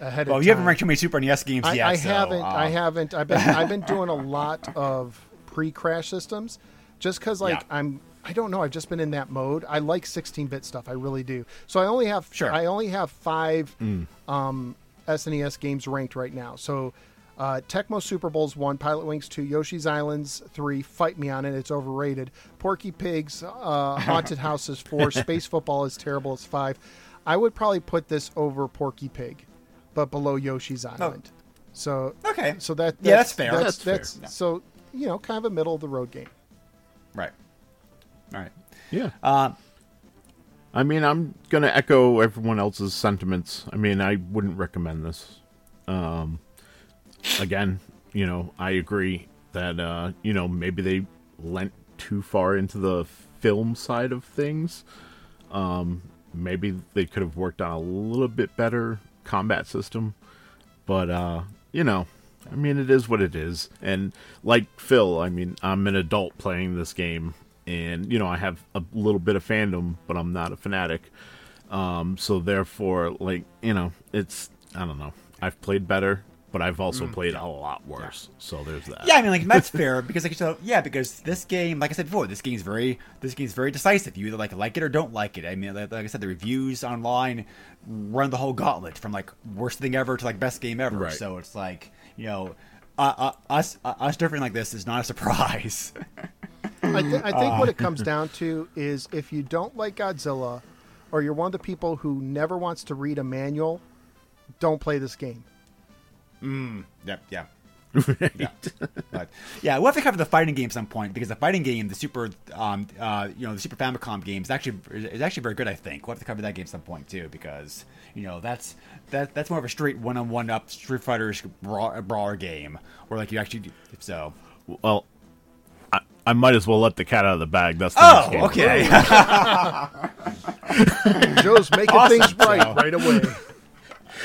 ahead of Well, of you haven't ranked too many Super NES games I, yet. I so, haven't. I uh, haven't. I've been. I've been doing a lot of pre-crash systems, just because like Yeah. I'm. I don't know. I've just been in that mode. I like 16-bit stuff. I really do. So I only have. Sure. I only have five um, SNES games ranked right now. So. Uh, Tecmo Super Bowls one, Pilotwings two, Yoshi's Islands three. Fight me on it; it's overrated. Porky Pigs, uh, Haunted House is four. Space Football is terrible. It's five. I would probably put this over Porky Pig, but below Yoshi's Island. So Okay. so that Yeah, that's fair. That's, That's that's, fair. so you know kind of a middle of the road game. Right. All right. yeah. Uh, I mean, I'm gonna echo everyone else's sentiments. I mean, I wouldn't recommend this. Um, again, you know, I agree that uh, you know maybe they lent too far into the film side of things. Um, maybe they could have worked on a little bit better combat system, but uh, you know, I mean, it is what it is. And like Phil, I mean, I'm an adult playing this game, and you know, I have a little bit of fandom, but I'm not a fanatic. Um, so therefore, like you know, it's I don't know. I've played better, but I've also played a lot worse. So there's that. Yeah, I mean, like that's fair because, like, so yeah, because this game, like I said before, this game's very, this game's very decisive. You either like like it or don't like it. I mean, like, like I said, the reviews online run the whole gauntlet from like worst thing ever to like best game ever. Right. So it's like you know, uh, uh, us uh, us differing like this is not a surprise. I, th- I think Uh. what it comes down to is if you don't like Godzilla, or you're one of the people who never wants to read a manual, don't play this game. Yep, yeah. yeah. But yeah, we'll have to cover the fighting game some point because the fighting game, the Super, um, uh, you know, the Super Famicom game is actually is actually very good. I think we'll have to cover that game some point too because you know that's that that's more of a straight one on one up Street Fighter brawl, brawler game where like you actually do, so. Well, I, I might as well let the cat out of the bag. That's the Oh, next game. okay. Joe's making Awesome, things right right away.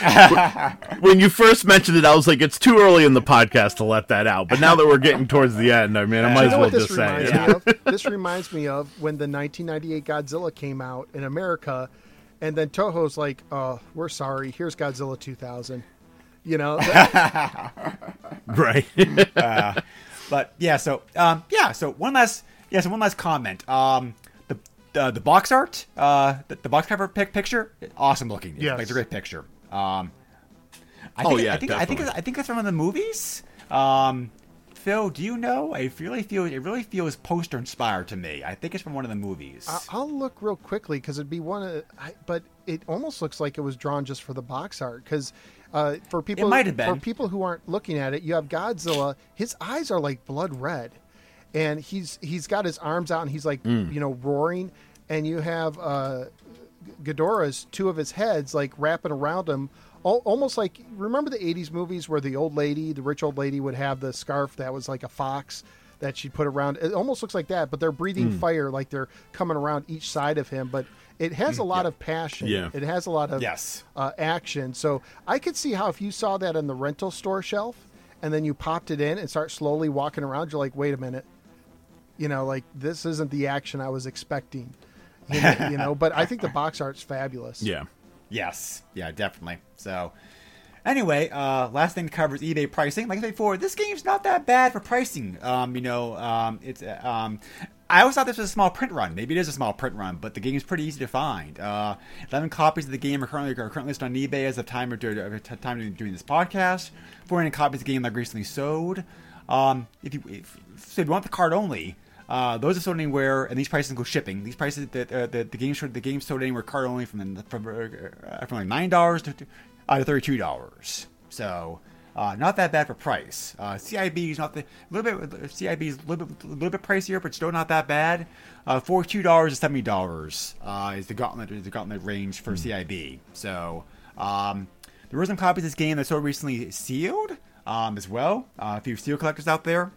when you first mentioned it, I was like, it's too early in the podcast to let that out. But now that we're getting towards the end, I mean, I might You as well just say it. me? This reminds me of when the 1998 Godzilla came out in America, and then Toho's like, "Oh, we're sorry. Here's Godzilla 2000." You know, that- Right. Uh, But yeah, so um, yeah, so one last yeah, so one last comment. Um, the the, the box art, uh, the, the box cover pic- picture, awesome looking. It's, Yes. like, it's a great picture. Um, I Oh, yeah, I think I think definitely. I think that's from one of the movies. Um, Phil, do you know? I really feel it really feels poster inspired to me. I think it's from one of the movies. I- I'll look real quickly because it'd be one of, I, but it almost looks like it was drawn just for the box art. Because uh, for people, might have been. for people who aren't looking at it, you have Godzilla. His eyes are like blood red, and he's he's got his arms out and he's like Hmm. you know roaring, and you have uh, Ghidorah's two of his heads like wrapping around him. al- Almost like remember the '80s movies where the old lady, the rich old lady, would have the scarf that was like a fox that she'd put around. It almost looks like that, but they're breathing Hmm. fire, like they're coming around each side of him. But it has a lot of passion. Yeah. It has a lot of Yes. uh, action. So I could see how if you saw that on the rental store shelf and then you popped it in and start slowly walking around, you're like, wait a minute, you know, like this isn't the action I was expecting. You know, you know, but I think the box art's fabulous. Yeah. Yes, yeah, definitely. So, anyway, uh, last thing to cover is eBay pricing. Like I said before, this game's not that bad for pricing. Um, you know, um, it's uh, um, I always thought this was a small print run. Maybe it is a small print run, but the game is pretty easy to find. Uh, Eleven copies of the game are currently are currently listed on eBay as of time of, time of doing this podcast. Four hundred copies of the game like recently sold. Um, if you if, so if you want the card only. Uh, those are sold anywhere, and these prices include shipping. These prices, the uh, the, the game sold the game sold anywhere card only from from, uh, from like nine dollars to uh, to thirty two dollars. So uh, not that bad for price. Uh, CIB is not the a little bit CIB is a little bit a little bit pricier, but still not that bad. Uh, Forty two dollars to seventy dollars uh, is the gauntlet is the gauntlet range for CIB. So um, there were some copies of this game that sold recently sealed um, as well. Uh, a few seal collectors out there.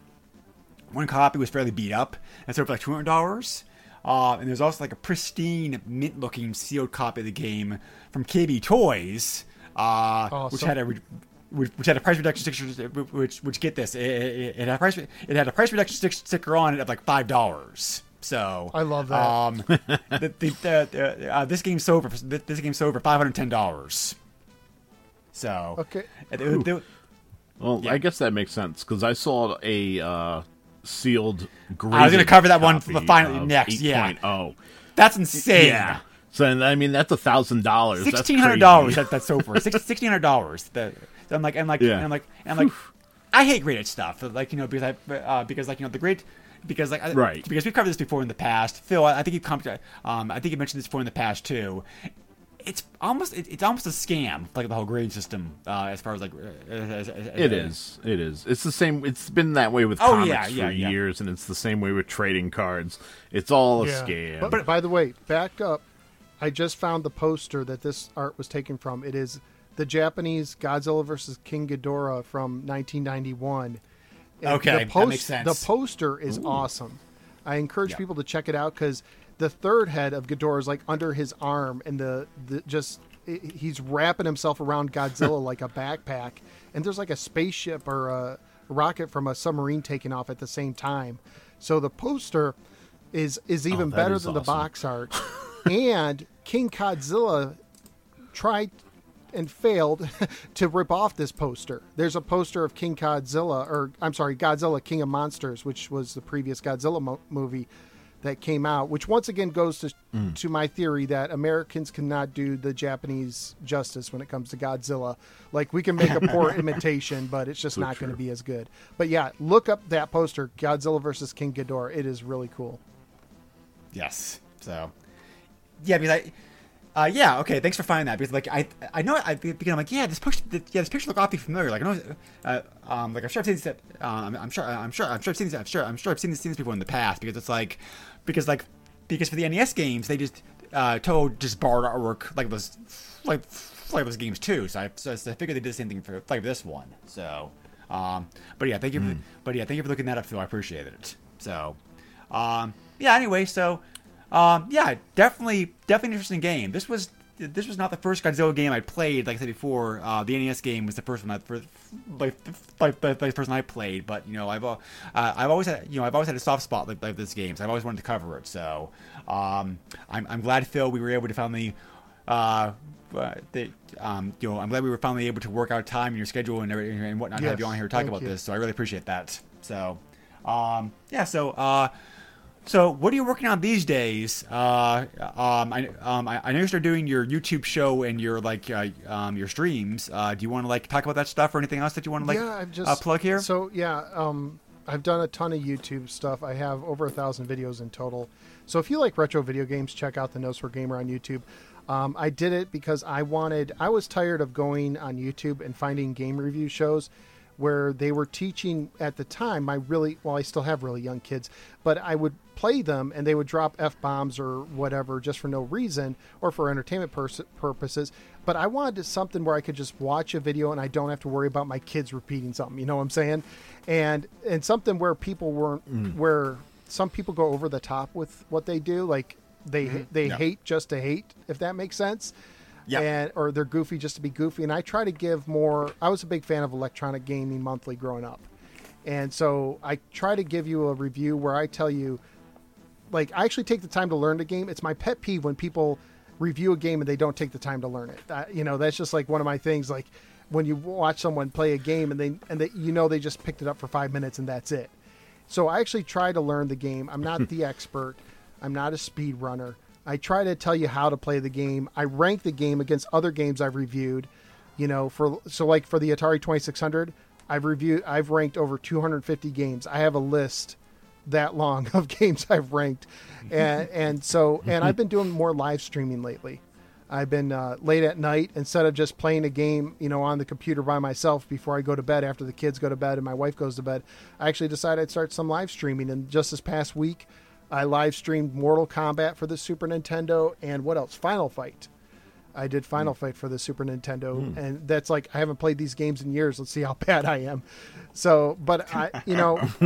One copy was fairly beat up and sold for like two hundred dollars. Uh, and there's also like a pristine, mint-looking sealed copy of the game from KB Toys, uh, which had a re- which, which had a price reduction sticker. Which which get this, it, it, it had a price it had a price reduction sticker on it of like five dollars. So I love that. Um, the, the, the, the, uh, this game sold for this game sold for five hundred ten dollars. So Okay. it- it- it- Well, Yeah. I guess that makes sense because I saw a uh, sealed. I was going to cover that one copy finally of next. Yeah, 8.0. that's insane. Yeah. So I mean that's a thousand dollars. sixteen hundred dollars. That, that's so for sixteen hundred dollars. That I'm like, I'm like, Yeah. I'm like, I'm like, I hate graded stuff. Like you know, because I, uh, because like you know the great. Because like I- Right. because we've covered this before in the past, Phil. I, I think you've come to, um, I think you mentioned this before in the past too. It's almost it, it's almost a scam, like the whole grading system, uh, as far as like uh, as, as, as, It is. It is. It's the same. It's been that way with Oh, comics yeah, for yeah, yeah. years, and it's the same way with trading cards. It's all a Yeah. scam. But, by the way, back up. I just found the poster that this art was taken from. It is the Japanese Godzilla versus King Ghidorah from 1991. And Okay, the that makes sense. The poster is awesome. I encourage Yeah. people to check it out because the third head of Ghidorah is like under his arm, and the, the just i he's wrapping himself around Godzilla like a backpack, and there's like a spaceship or a rocket from a submarine taking off at the same time. So the poster is is even Oh, better is than the box art. and King Godzilla tried and failed to rip off this poster. There's a poster of King Godzilla, or I'm sorry, Godzilla King of Monsters, which was the previous Godzilla mo- movie that came out, which once again goes to Mm. to my theory that Americans cannot do the Japanese justice when it comes to Godzilla. Like we can make a poor imitation, but it's just So not going to be as good. But yeah, look up that poster, Godzilla versus King Ghidorah. It is really cool. Yes. So, yeah, because I, uh, yeah, okay. Thanks for finding that because like I, I know I because I'm like yeah, this picture, yeah, this picture look awfully familiar. Like I know, uh, um, like I'm sure I've seen this. Um, I'm sure, I'm sure, I'm sure I've seen this. I'm sure, I'm sure I've seen this, seen this before in the past because it's like, because like, because for the NES games they just uh, told just borrowed artwork like those, like like those games too. So I, so I figured they did the same thing for like this one. So, um, but yeah, thank you. For, but yeah, thank you for looking that up, Phil. I appreciate it. So, um, yeah. Anyway, so um, yeah, definitely, definitely an interesting game. This was this was not the first Godzilla game I played. Like I said before, uh, the NES game was the first one I first, like like the, the first one I played. But you know, I've uh, I've always had you know I've always had a soft spot like, like this game. So I've always wanted to cover it. So um, I'm I'm glad Phil we were able to finally. Uh, uh, that um, you know, I'm glad we were finally able to work out time in your schedule and everything and whatnot. to have you on here to talk about you. this, so I really appreciate that. So, um, yeah, so uh, So, what are you working on these days? Uh, um, I, um, I, I know you're doing your YouTube show and your like uh, um, your streams. Uh, do you want to like talk about that stuff or anything else that you want to like yeah, I've just uh, plug here? So yeah, um, I've done a ton of YouTube stuff. I have over a thousand videos in total. So if you like retro video games, check out the No Swear Gamer on YouTube. Um, I did it because I wanted. I was tired of going on YouTube and finding game review shows where they were teaching at the time my really well i still have really young kids but i would play them and they would drop f-bombs or whatever just for no reason or for entertainment pers- purposes but i wanted something where i could just watch a video and i don't have to worry about my kids repeating something you know what i'm saying and and something where people weren't mm. where some people go over the top with what they do like they mm-hmm. they Yeah. hate just to hate if that makes sense Yeah. and or they're goofy just to be goofy. And I try to give more. I was a big fan of Electronic Gaming Monthly growing up, and so I try to give you a review where I tell you, like, I actually take the time to learn the game. It's my pet peeve when people review a game and they don't take the time to learn it. That, you know, that's just like one of my things. Like when you watch someone play a game and they and they, you know they just picked it up for five minutes and that's it. So I actually try to learn the game. I'm not the expert. I'm not a speed runner. I try to tell you how to play the game. I rank the game against other games I've reviewed. You know, for so like for the Atari 2600, I've reviewed I've ranked over 250 games. I have a list that long of games I've ranked. And and so and I've been doing more live streaming lately. I've been uh, late at night instead of just playing a game, you know, on the computer by myself before I go to bed after the kids go to bed and my wife goes to bed. I actually decided I'd start some live streaming. And just this past week, I live streamed Mortal Kombat for the Super Nintendo and what else? Final Fight. I did Final mm. Fight for the Super Nintendo, mm. and that's like I haven't played these games in years. Let's see how bad I am. So, but I, you know,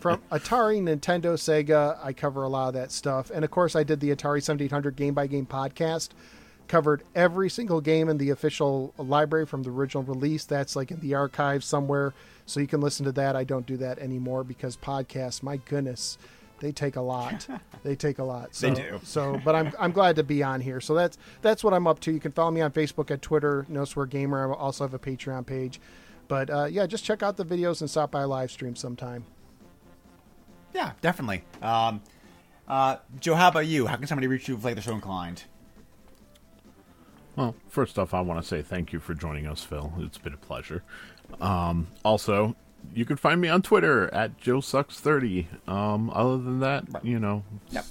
from Atari, Nintendo, Sega, I cover a lot of that stuff, and of course, I did the Atari 7800 game by game podcast. Covered every single game in the official library from the original release. That's like in the archive somewhere, so you can listen to that. I don't do that anymore because podcasts, my goodness, they take a lot. they take a lot. So, They do. So, but I'm I'm glad to be on here. So that's that's what I'm up to. You can follow me on Facebook at Twitter, No Swear Gamer. I also have a Patreon page. But uh, yeah, just check out the videos and stop by a live stream sometime. yeah, definitely. Um, uh, Joe, how about you? How can somebody reach you if like they're so inclined? Well, first off, I want to say thank you for joining us, Phil. It's been a pleasure. Um, also, you can find me on Twitter at JoeSucks30. Um, other than that, you know, Yep.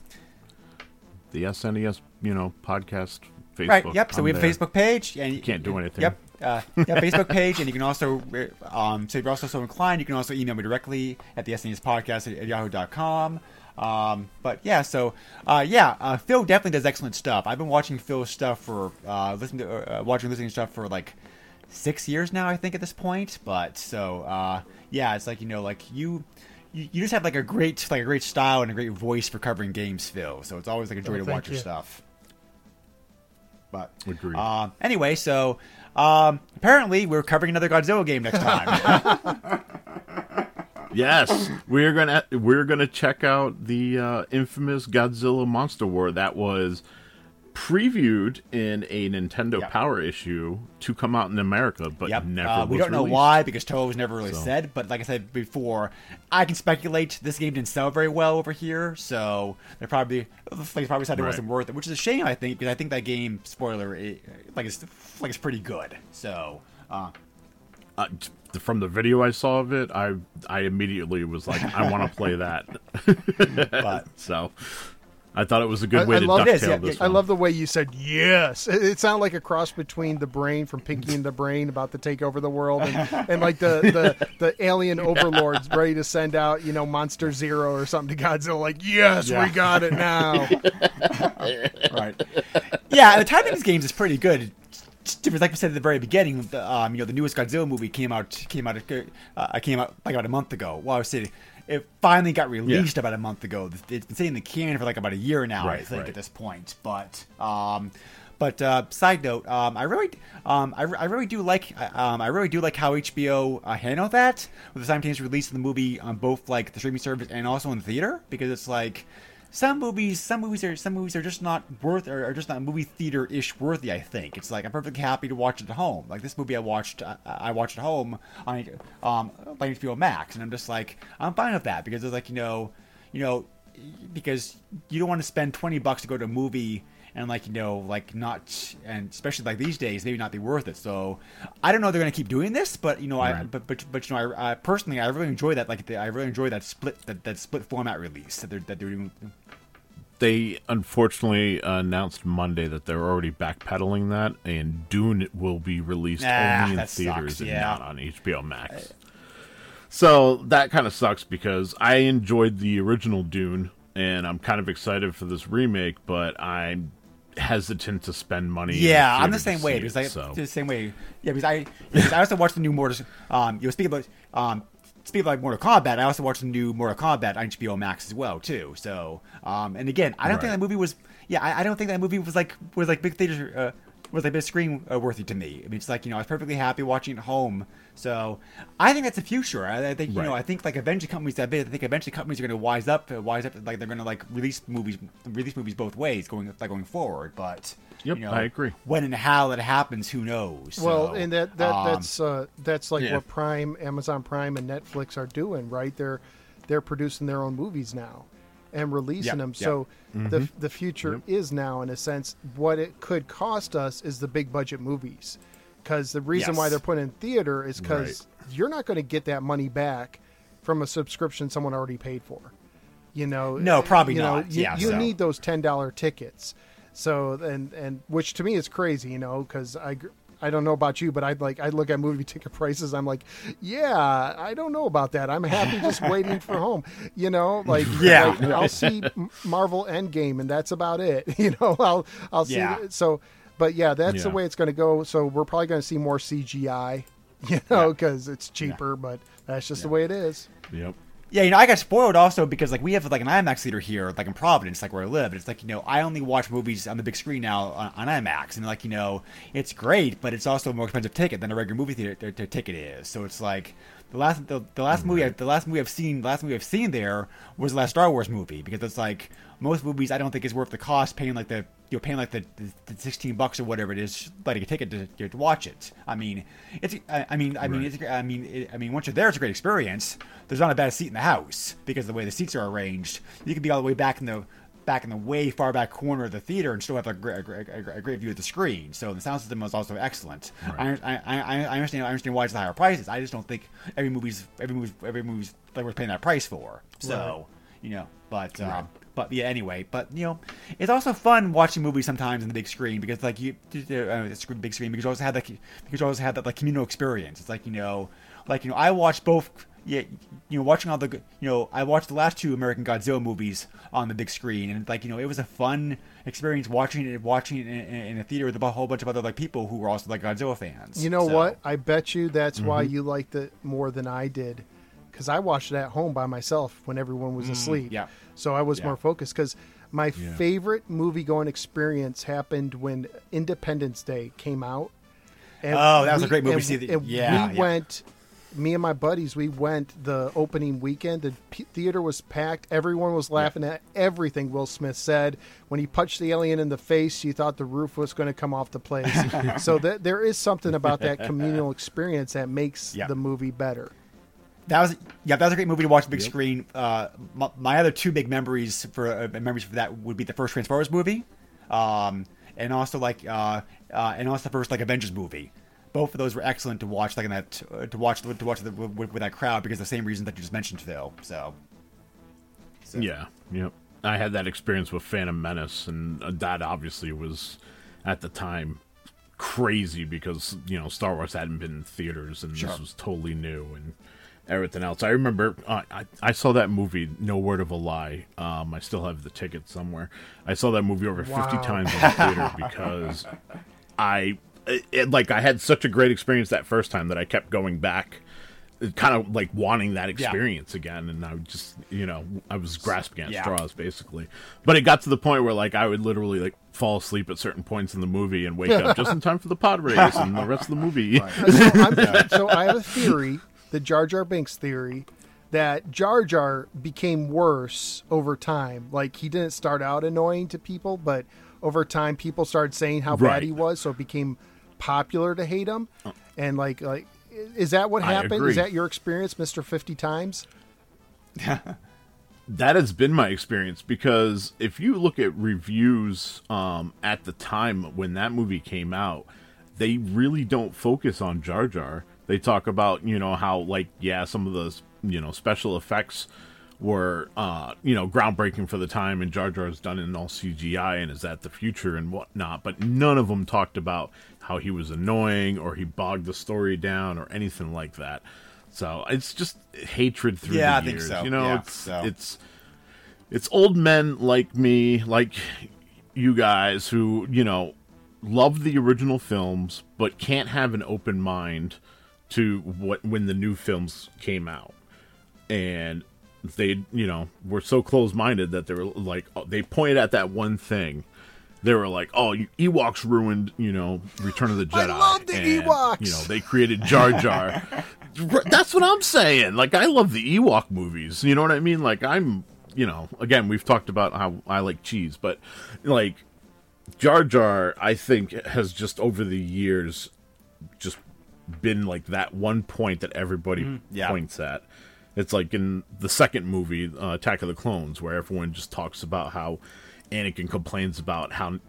the SNES, you know, podcast, Facebook. Right. Yep. So I'm we have a. Facebook page, and you Can't do anything. Yep. Uh, yeah, Facebook page, and you can also, um, so if you're also so inclined, you can also email me directly at the SNES podcast at, at yahoo.com. Um, but yeah, so uh, yeah, uh, Phil definitely does excellent stuff. I've been watching Phil's stuff for uh, listening to uh, watching listening stuff for like six years now, I think at this point. But so uh, yeah, it's like you know, like you. You you just have like a great like a great style and a great voice for covering games, Phil. So it's always like a joy Oh, to thank watch your stuff. But Agreed. um, anyway, so um, apparently we're covering another Godzilla game next time. Yes, we're gonna we're gonna check out the uh, infamous Godzilla Monster War that was previewed in a Nintendo Yep. Power issue to come out in America, but yep. never. Uh, we don't know why because Toho was never really So. said. But like I said before, I can speculate this game didn't sell very well over here, so they probably they probably decided it Right. wasn't worth it, which is a shame. I think because I think that game spoiler it, like it's like it's pretty good. So. Uh, Uh, from the video I saw of it, I I immediately was like, I want to play that. but so I thought it was a good way I to love this, ducktail yeah, this I love the way you said yes. It, it sounded like a cross between the brain from Pinky and the Brain about to take over the world, and, and like the, the the alien overlords ready to send out you know Monster Zero or something to Godzilla. Like yes, Yeah. we got it now. right. Yeah, the timing of these games is pretty good. Just Like we said at the very beginning, the, um, you know, the newest Godzilla movie came out came out uh, came out like about a month ago. Well, I was saying it finally got released about a month ago. It's been sitting in the can for like about a year now, I think, right. at this point. But um, but uh, side note, um, I really, um, I, I really do like, um, I really do like how HBO uh, handled that with the simultaneous release of the movie on both like the streaming service and also in the theater because it's like some movies, some movies are some movies are just not worth or are just not movie theater ish worthy. I think it's like I'm perfectly happy to watch it at home. Like this movie, I watched, I, I watched at home on um, on HBO Max, and I'm just like I'm fine with that because it's like you know, you know because you don't want to spend twenty bucks to go to a movie and like you know like not and especially like these days maybe not be worth it. So I don't know they're going to keep doing this, but you know I but but but you know I, I personally I really enjoy that like the, I really enjoy that split that, that split format release that they're that they're doing. They unfortunately announced Monday that they're already backpedaling that, and Dune will be released Ah, only in theaters sucks, and yeah. not on HBO Max. So that kind of sucks because I enjoyed the original Dune, and I'm kind of excited for this remake, but I'm hesitant to spend money. Yeah, the I'm the same way because it, I so. the same way. Yeah, because I because I also watched the new Mortal. Um, you know, speaking about um, speaking of like Mortal Kombat, I also watched the new Mortal Kombat on HBO Max as well too. So, um, and again, I don't think that movie was. Yeah, I, I don't think that movie was like was like big theater. Uh, was like big screen uh, worthy to me. I mean, it's like you know, I was perfectly happy watching it at home. So, I think that's the future. I, I think you know, I think like eventually companies that big, I think eventually companies are going to wise up, uh, wise up, like they're going to like release movies, release movies both ways going like going forward. But Yep, you know, I agree. When and how that happens, who knows? Well, So, and that, that um, that's uh, that's like yeah. what Prime, Amazon Prime, and Netflix are doing, right? They're they're producing their own movies now and releasing Yep, them. yep. So Mm-hmm. the the future is now, in a sense, what it could cost us is the big budget movies, because the reason why they're put in theater is because you're not going to get that money back from a subscription someone already paid for. You know, No, probably you know, not. You, Yeah, you so- need those ten dollar tickets. So and and which to me is crazy, you know, because I I don't know about you, but I'd like I look at movie ticket prices. I'm like, yeah, I don't know about that. I'm happy just waiting for home, you know, like Yeah. like, I'll see Marvel Endgame and that's about it, you know. I'll I'll see Yeah. so. But yeah, that's the way it's going to go. So we're probably going to see more CGI, you know, because it's cheaper. But that's just the way it is. Yep. Yeah, you know, I got spoiled also because like we have like an IMAX theater here, like in Providence, like where I live. And it's like you know, I only watch movies on the big screen now on, on IMAX, and like you know, it's great, but it's also a more expensive ticket than a regular movie theater t- t- ticket is. So it's like the last the, the last mm-hmm. movie I, the last movie I've seen the last movie I've seen there was the last Star Wars movie because it's like most movies I don't think is worth the cost paying like the you know paying like the, the, the sixteen bucks or whatever it is like a ticket to, to watch it. I mean, it's I, I mean I mean Right. it's I mean it, I mean once you're there it's a great experience. There's not a bad seat in the house because of the way the seats are arranged. You can be all the way back in the back in the way far back corner of the theater and still have a great, a great, a great view of the screen. So the sound system was also excellent. I, I, I, I understand I understand why it's the higher prices. I just don't think every movie's every movie's every movie's like worth paying that price for. So you know, but um, but yeah. Anyway, but you know, it's also fun watching movies sometimes on the big screen because like you, uh, the screen- big screen because you also have that because you also have that like communal experience. It's like you know, like you know, I watched both. Yeah, you know, watching all the you know, I watched the last two American Godzilla movies on the big screen, and like you know, it was a fun experience watching it, watching it in, in, a theater with a whole bunch of other like people who were also like Godzilla fans. You know So- what? I bet you that's why you liked it more than I did, because I watched it at home by myself when everyone was asleep. yeah. So I was Yeah. more focused. Because my favorite movie going experience happened when Independence Day came out. And Oh, that was a great movie and- see the- and yeah, we yeah. went. Me and my buddies, we went the opening weekend. The p- theater was packed. Everyone was laughing at everything Will Smith said. When he punched the alien in the face, you thought the roof was going to come off the place. so th- there is something about that communal experience that makes Yeah. the movie better. That was yeah, that was a great movie to watch on the big screen. Uh, my, my other two big memories for uh, memories for that would be the first Transformers movie, um, and also like uh, uh, and also the first like Avengers movie. Both of those were excellent to watch, like in that uh, to watch to watch the, with, with that crowd because of the same reasons that you just mentioned, Phil. So Yeah, yep. I had that experience with Phantom Menace, and uh, that obviously was at the time crazy because you know Star Wars hadn't been in theaters, and Sure. this was totally new and everything else. I remember uh, I I saw that movie, No Word of a Lie. Um, I still have the ticket somewhere. I saw that movie over fifty times in the theater because I it, it- like I had such a great experience that first time that I kept going back, kind of like wanting that experience again, and I would just you know I was grasping at Yeah. straws basically. But it got to the point where like I would literally like fall asleep at certain points in the movie and wake up just in time for the pod race and the rest of the movie. so, I'm, so I have a theory, the Jar Jar Binks theory, that Jar Jar became worse over time. Like he didn't start out annoying to people, but over time people started saying how bad he was, so it became popular to hate him. And like like is that what happened? Is that your experience, Mister Fifty Times? that has been my experience because if you look at reviews um, at the time when that movie came out, they really don't focus on Jar Jar. They talk about you know how like yeah some of the you know special effects were uh, you know groundbreaking for the time, and Jar Jar is done in all CGI and is that the future and whatnot. But none of them talked about how he was annoying or he bogged the story down or anything like that. So it's just hatred through Yeah, the I think years. so. You know, Yeah, it's so. it's it's old men like me, like you guys, who you know love the original films but can't have an open mind to what when the new films came out, and they you know were so close minded that they were like oh, they pointed at that one thing. They were like, "Oh, Ewoks ruined, you know, Return of the Jedi." I love the and, Ewoks! You know, they created Jar Jar. That's what I'm saying. Like, I love the Ewok movies. You know what I mean? Like, I'm, you know, again, we've talked about how I like cheese, but like Jar Jar, I think has just over the years been like that one point that everybody yeah. points at. It's like in the second movie, uh, Attack of the Clones, where everyone just talks about how Anakin complains about how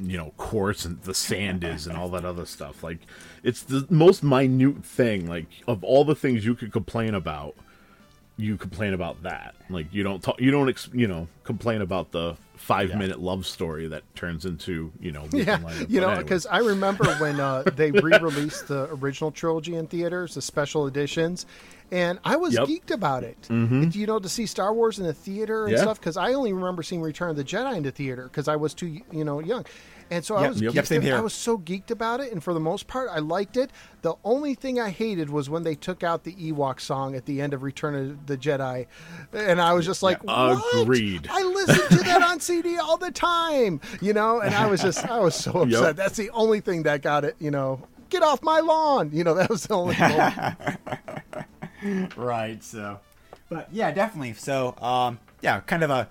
you know coarse and the sand is and all that other stuff. Like it's the most minute thing. Like of all the things you could complain about, you complain about that. Like you don't talk, you don't ex, you know complain about the five minute love story that turns into you know Yeah, you know, anyway. because I remember when uh, they re-released the original trilogy in theaters, the special editions, and I was Yep. geeked about it. And, You know, to see Star Wars in the theater and Yeah. stuff, because I only remember seeing Return of the Jedi in the theater because I was too, you know, young. And so I was, yep. geeked Yep, same ab- here. I was so geeked about it, and for the most part, I liked it. The only thing I hated was when they took out the Ewok song at the end of Return of the Jedi, and I was just like, Yeah, "What? agreed. I listened to that on CD all the time, you know, and I was just, I was so upset. Yep. That's the only thing that got it, you know. Get off my lawn, you know. That was the only. right. So, but yeah, definitely. So, um, yeah, kind of a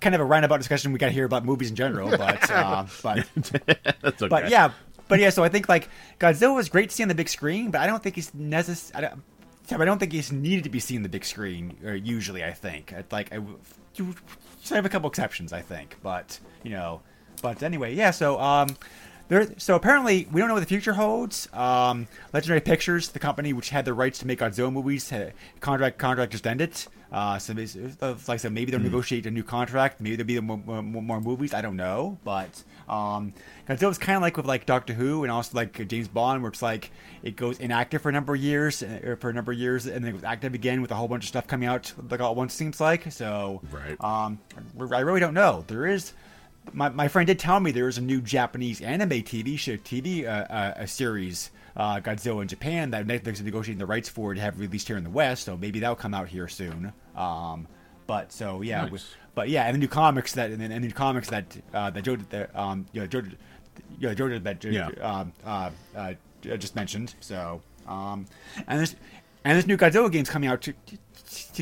kind of a roundabout discussion we got here about movies in general, but uh, but That's okay. but yeah, but yeah. So I think like Godzilla was great to see on the big screen, but I don't think he's necessary. I don't, think he's needed to be seen on the big screen. Or usually, I think I'd like I have a couple exceptions, I think, but you know, but anyway, yeah. So um. There, so apparently, we don't know what the future holds. Um, Legendary Pictures, the company which had the rights to make Godzilla movies, had, contract contract just ended. Uh, so, uh, like I said, maybe they'll negotiate a new contract. Maybe there'll be more, more, more movies. I don't know, but um, Godzilla's kind of like with like Doctor Who and also like James Bond, where it's like it goes inactive for a number of years, uh, or for a number of years, and then it goes active again with a whole bunch of stuff coming out like all at once. Seems like so. Right. Um, I really don't know. There is my, my friend did tell me there is a new Japanese anime TV show, TV uh, uh, a series, uh, Godzilla in Japan that Netflix is negotiating the rights for to have released here in the West. So maybe that'll come out here soon. Um, but so yeah, Nice. with- but yeah, and the new comics that and the, and the new comics that uh, that Joe that, um you know, Joe, you know, Joe that Yeah. um, uh, uh, just mentioned. So um, and this and this new Godzilla game's coming out to,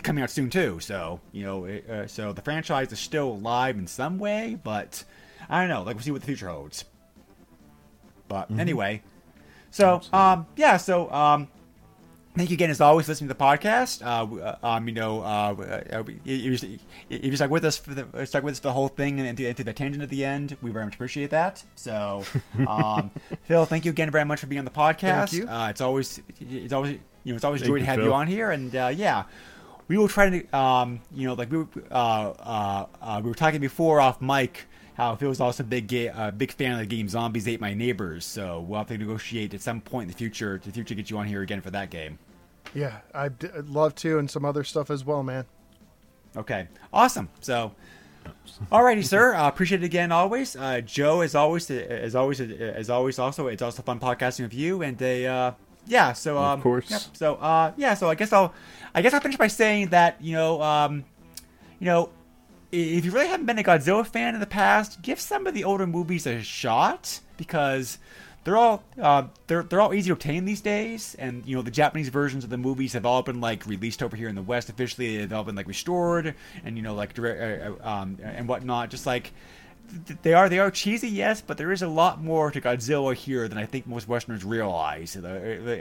coming out soon too. So you know, it, uh, so the franchise is still alive in some way, but I don't know. Like we'll see what the future holds. But anyway, so um, yeah, so um, thank you again as always for listening to the podcast. Uh, uh, um, you know, uh, uh, you, you, you, stuck with us for the stuck with us the whole thing and into, the tangent at the end. We very much appreciate that. So, um, Phil, thank you again very much for being on the podcast. Thank you. Uh, it's always it's always you know it's always Thank joy to have Phil. you on here, and uh, yeah. We will try to, um, you know, like we were, uh, uh, uh, we were talking before off mic, how Phil was also a big, ga- uh, big fan of the game Zombies Ate My Neighbors. So we'll have to negotiate at some point in the future to future get you on here again for that game. yeah, I'd, d- I'd love to, and some other stuff as well, man. Okay, awesome. So, alrighty, sir. Uh, appreciate it again. Always, uh, Joe. As always, as always, as always. Also, it's also fun podcasting with you. And a uh, yeah. So um, course. yep. So uh, yeah. So I guess I'll I guess I'll finish by saying that you know um, you know if you really haven't been a Godzilla fan in the past, give some of the older movies a shot because they're all uh, they're they're all easy to obtain these days, and you know the Japanese versions of the movies have all been like released over here in the West officially. They've all been like restored and you know like direct uh, uh, um, and whatnot. Just like they are they are cheesy, yes, but there is a lot more to Godzilla here than I think most Westerners realize. Uh,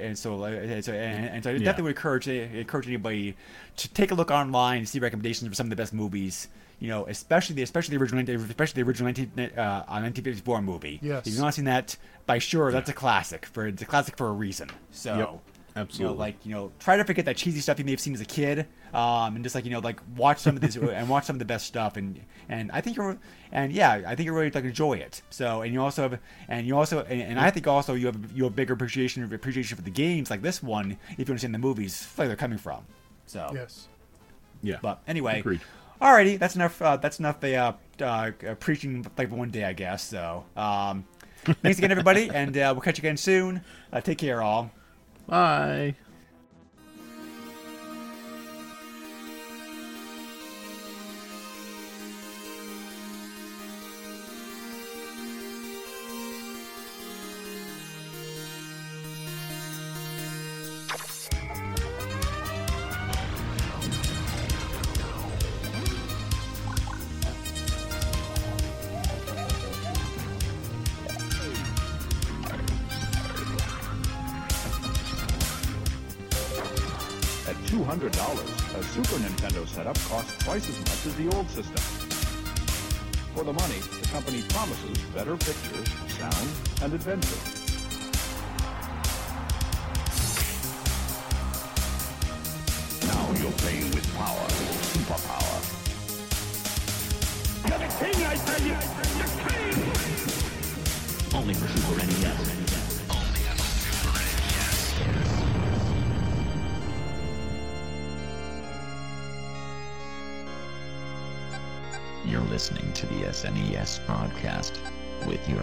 And so, uh, and so, and, and so I Yeah. definitely would encourage encourage anybody to take a look online and see recommendations for some of the best movies. You know, especially the especially the original especially the original 19, uh, 1954 movie. Yes. If you've not seen that, by sure that's a classic. For it's a classic for a reason. So. Yep. You Absolutely. know, like you know, try to forget that cheesy stuff you may have seen as a kid, um, and just like you know, like watch some of this and watch some of the best stuff, and and I think you're, and yeah, I think you really like enjoy it. So, and you also have, and you also, and, and I think also you have you have bigger appreciation appreciation for the games like this one if you understand the movies where they're coming from. So, Yes. yeah. but anyway, Agreed. alrighty, that's enough. Uh, that's enough. The uh, uh, preaching like one day, I guess. So, um, thanks again, everybody, and uh, we'll catch you again soon. Uh, take care, all. Bye.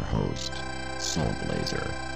Host, Soul Blazer.